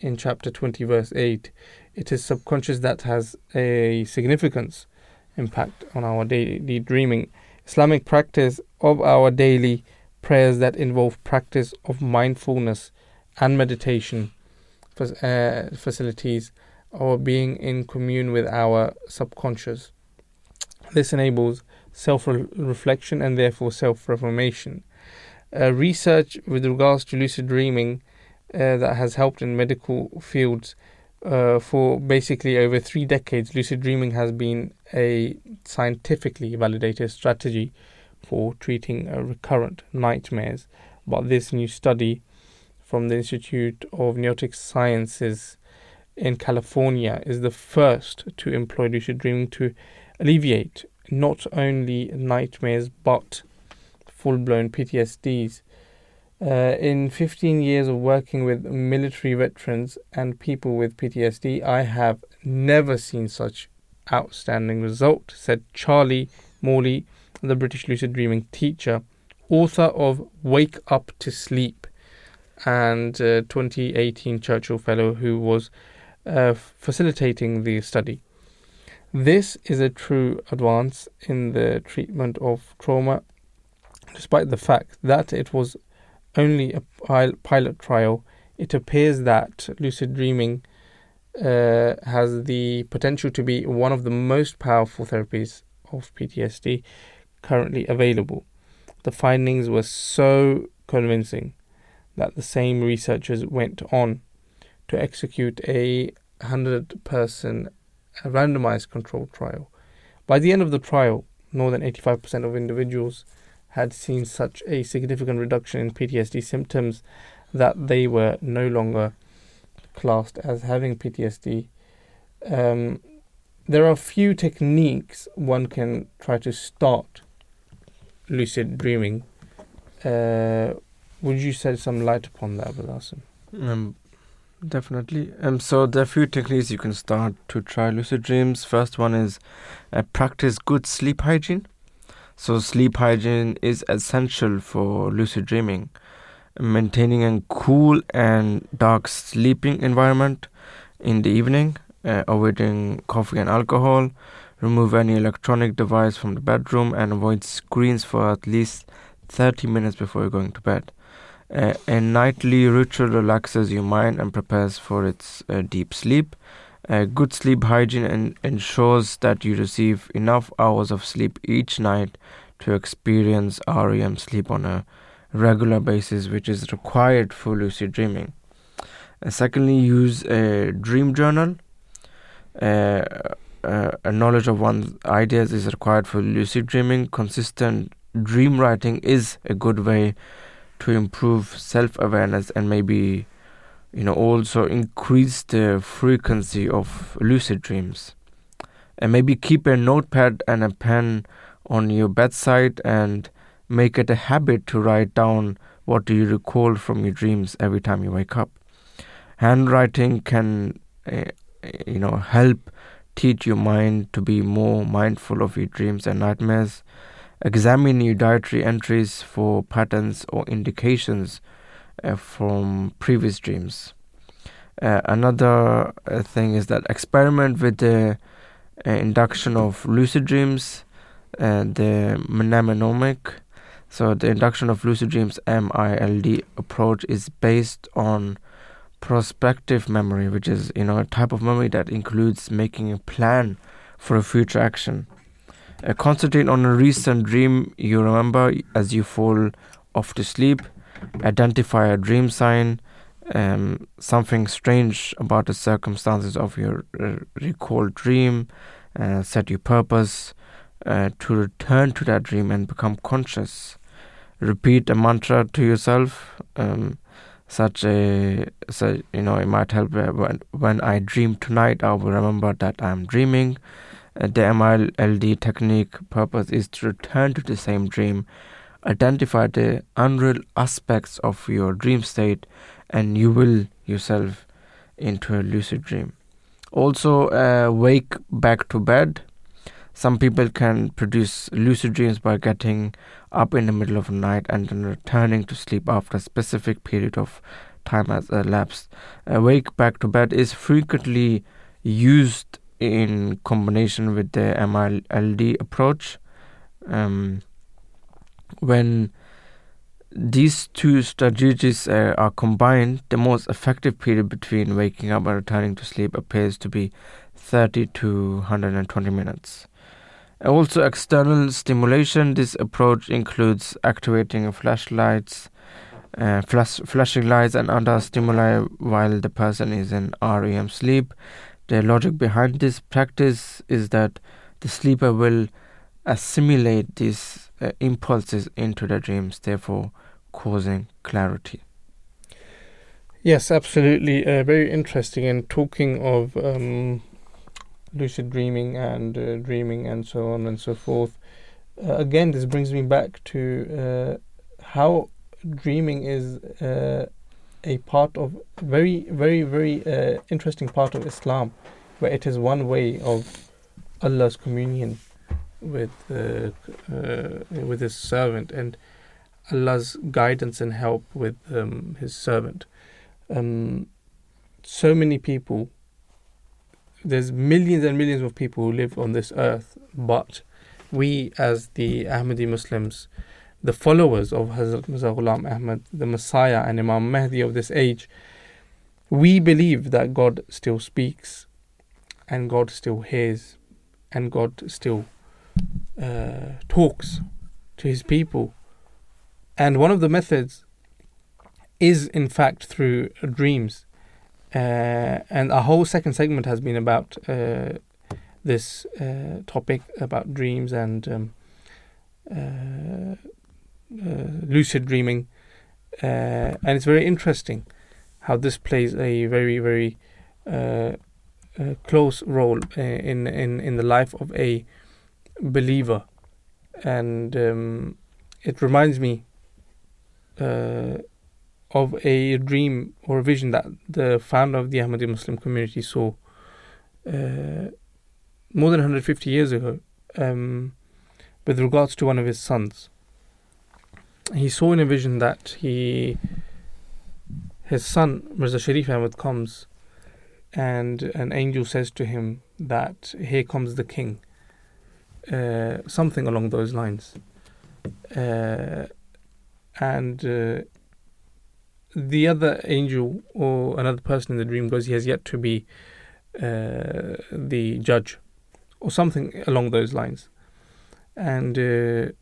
In chapter 20, verse 8, it is subconscious that has a significance impact on our daily dreaming. Islamic practice of our daily prayers that involve practice of mindfulness and meditation uh, facilities or being in commune with our subconscious. This enables self reflection and therefore self reformation. Uh, research with regards to lucid dreaming uh, that has helped in medical fields uh, for basically over three decades. Lucid dreaming has been a scientifically validated strategy for treating uh, recurrent nightmares. But this new study from the Institute of Noetic Sciences in California is the first to employ lucid dreaming to alleviate not only nightmares but full blown PTSDs. Uh, in 15 years of working with military veterans and people with PTSD, I have never seen such outstanding result, said Charlie Morley, the British lucid dreaming teacher, author of Wake Up to Sleep, and uh, 2018 Churchill Fellow who was uh, facilitating the study. This is a true advance in the treatment of trauma, despite the fact that it was only a pilot trial. It appears that lucid dreaming uh, has the potential to be one of the most powerful therapies of PTSD currently available. The findings were so convincing that the same researchers went on to execute a 100 person randomized controlled trial. By the end of the trial, more than 85% of individuals had seen such a significant reduction in PTSD symptoms that they were no longer classed as having PTSD. Um, there are a few techniques one can try to start lucid dreaming. Uh, would you shed some light upon that, Balasim? Um, definitely. Um, so there are a few techniques you can start to try lucid dreams. First one is uh, practice good sleep hygiene. So sleep hygiene is essential for lucid dreaming. Maintaining a cool and dark sleeping environment in the evening, uh, avoiding coffee and alcohol, remove any electronic device from the bedroom, and avoid screens for at least 30 minutes before going to bed. Uh, a nightly ritual relaxes your mind and prepares for its uh, deep sleep. Uh, good sleep hygiene en- ensures that you receive enough hours of sleep each night to experience REM sleep on a regular basis, which is required for lucid dreaming. Uh, secondly, use a dream journal. Uh, a knowledge of one's ideas is required for lucid dreaming. Consistent dream writing is a good way to improve self awareness and maybe you know also increase the frequency of lucid dreams and maybe keep a notepad and a pen on your bedside and make it a habit to write down what do you recall from your dreams every time you wake up handwriting can uh, you know help teach your mind to be more mindful of your dreams and nightmares Examine your dietary entries for patterns or indications uh, from previous dreams. Uh, another uh, thing is that experiment with the uh, induction of lucid dreams, and the mnemonic. So the induction of lucid dreams (MILD) approach is based on prospective memory, which is you know a type of memory that includes making a plan for a future action. Uh, concentrate on a recent dream you remember as you fall off to sleep. Identify a dream sign, um, something strange about the circumstances of your uh, recalled dream. Uh, set your purpose uh, to return to that dream and become conscious. Repeat a mantra to yourself. Um, such a so you know it might help uh, when when I dream tonight I will remember that I'm dreaming the MILD technique purpose is to return to the same dream, identify the unreal aspects of your dream state, and you will yourself into a lucid dream. Also, uh, wake back to bed. Some people can produce lucid dreams by getting up in the middle of the night and then returning to sleep after a specific period of time has elapsed. Uh, wake back to bed is frequently used in combination with the MILD approach. Um, when these two strategies uh, are combined, the most effective period between waking up and returning to sleep appears to be 30 to 120 minutes. Also, external stimulation. This approach includes activating flashlights, uh, flash, flashing lights and other stimuli while the person is in REM sleep. The logic behind this practice is that the sleeper will assimilate these uh, impulses into the dreams, therefore causing clarity. Yes, absolutely. Uh, very interesting. And talking of um, lucid dreaming and uh, dreaming and so on and so forth, uh, again, this brings me back to uh, how dreaming is uh, a part of very, very, very uh, interesting part of Islam, where it is one way of Allah's communion with with His servant and Allah's guidance and help with um, His servant um, so many people. There's millions and millions of people who live on this earth, but we, as the Ahmadi Muslims, the followers of Hazrat Mirza Ghulam Ahmad, the Messiah and Imam Mahdi of this age, we believe that God still speaks, and God still hears, and God still uh, talks to His people. And one of the methods is in fact through dreams. Uh, and a whole second segment has been about uh, this uh, topic about dreams and um, uh, uh, lucid dreaming. Uh, and it's very interesting how this plays a very, very close role in, in, in the life of a believer. And um, it reminds me of a dream or a vision that the founder of the Ahmadi Muslim community saw uh, more than 150 years ago um, with regards to one of his sons. He saw in a vision that he his son Mirza Sharif Ahmad comes and an angel says to him that here comes the king uh, something along those lines uh, and uh, the other angel or another person in the dream goes, he has yet to be uh, the judge, or something along those lines. And uh,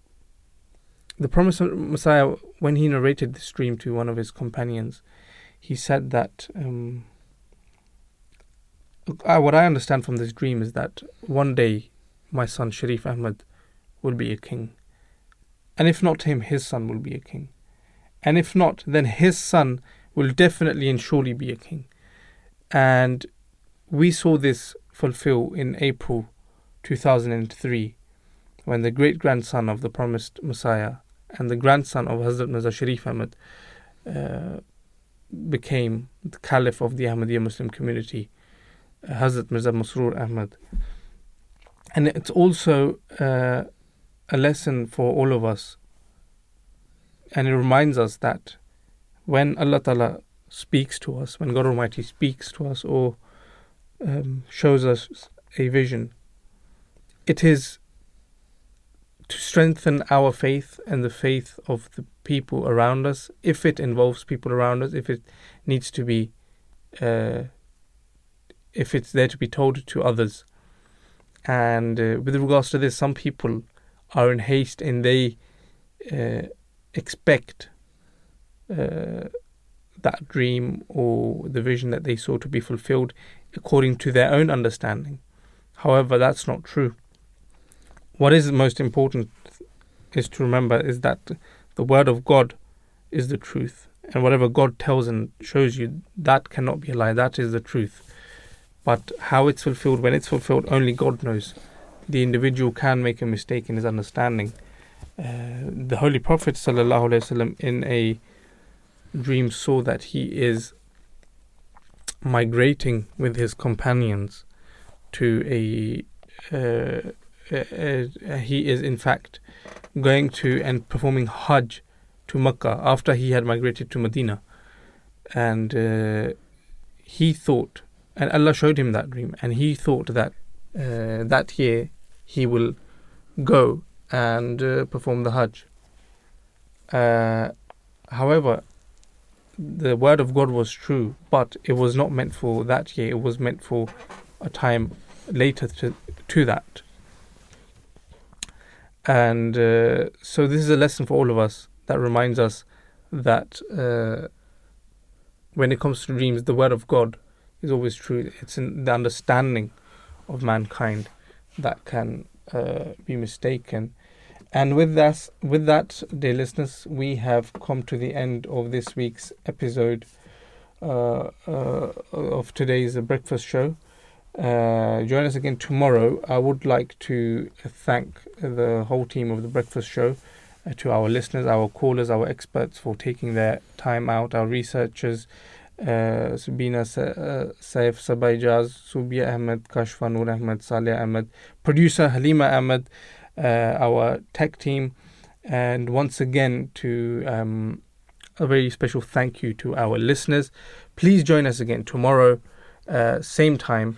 the promised Messiah, when he narrated this dream to one of his companions, he said that um, uh, what I understand from this dream is that one day my son Sharif Ahmad will be a king. And if not him, his son will be a king and if not, then his son will definitely and surely be a king. And we saw this fulfill in April 2003 when the great grandson of the promised Messiah and the grandson of Hazrat Mirza Sharif Ahmad uh, became the Caliph of the Ahmadiyya Muslim community, uh, Hazrat Mirza Masroor Ahmad. And it's also uh, a lesson for all of us and it reminds us that when Allah Ta'ala speaks to us, when God Almighty speaks to us or um, shows us a vision, it is to strengthen our faith and the faith of the people around us, if it involves people around us, if it needs to be, uh, if it's there to be told to others. And uh, with regards to this, some people are in haste and they uh, expect uh, that dream or the vision that they saw to be fulfilled according to their own understanding. However, that's not true. What is most important is to remember is that the word of God is the truth, and whatever God tells and shows you, that cannot be a lie. That is the truth. But how it's fulfilled, when it's fulfilled, only God knows. The individual can make a mistake in his understanding the Holy Prophet وسلم, in a dream saw that he is migrating with his companions to a uh, uh, uh, he is in fact going to and performing Hajj to Mecca after he had migrated to Medina, and uh, he thought, and Allah showed him that dream, and he thought that uh, that year he will go and uh, perform the Hajj. Uh, however, the word of God was true, but it was not meant for that year. It was meant for a time later to to that. And uh, so this is a lesson for all of us that reminds us that uh, when it comes to dreams, the word of God is always true. It's in the understanding of mankind that can be mistaken. And with that, with that, dear listeners, we have come to the end of this week's episode uh, uh, of today's breakfast show. Uh, join us again tomorrow. I would like to thank the whole team of the breakfast show, uh, to our listeners, our callers, our experts for taking their time out, our researchers, uh, Sabiha Saif Saba Ijaz, Subia Ahmad, Kashifa Noor Ahmad, Saleha Ahmad, producer Halima Ahmad, uh, our tech team, and once again to um, a very special thank you to our listeners. Please join us again tomorrow, uh, same time,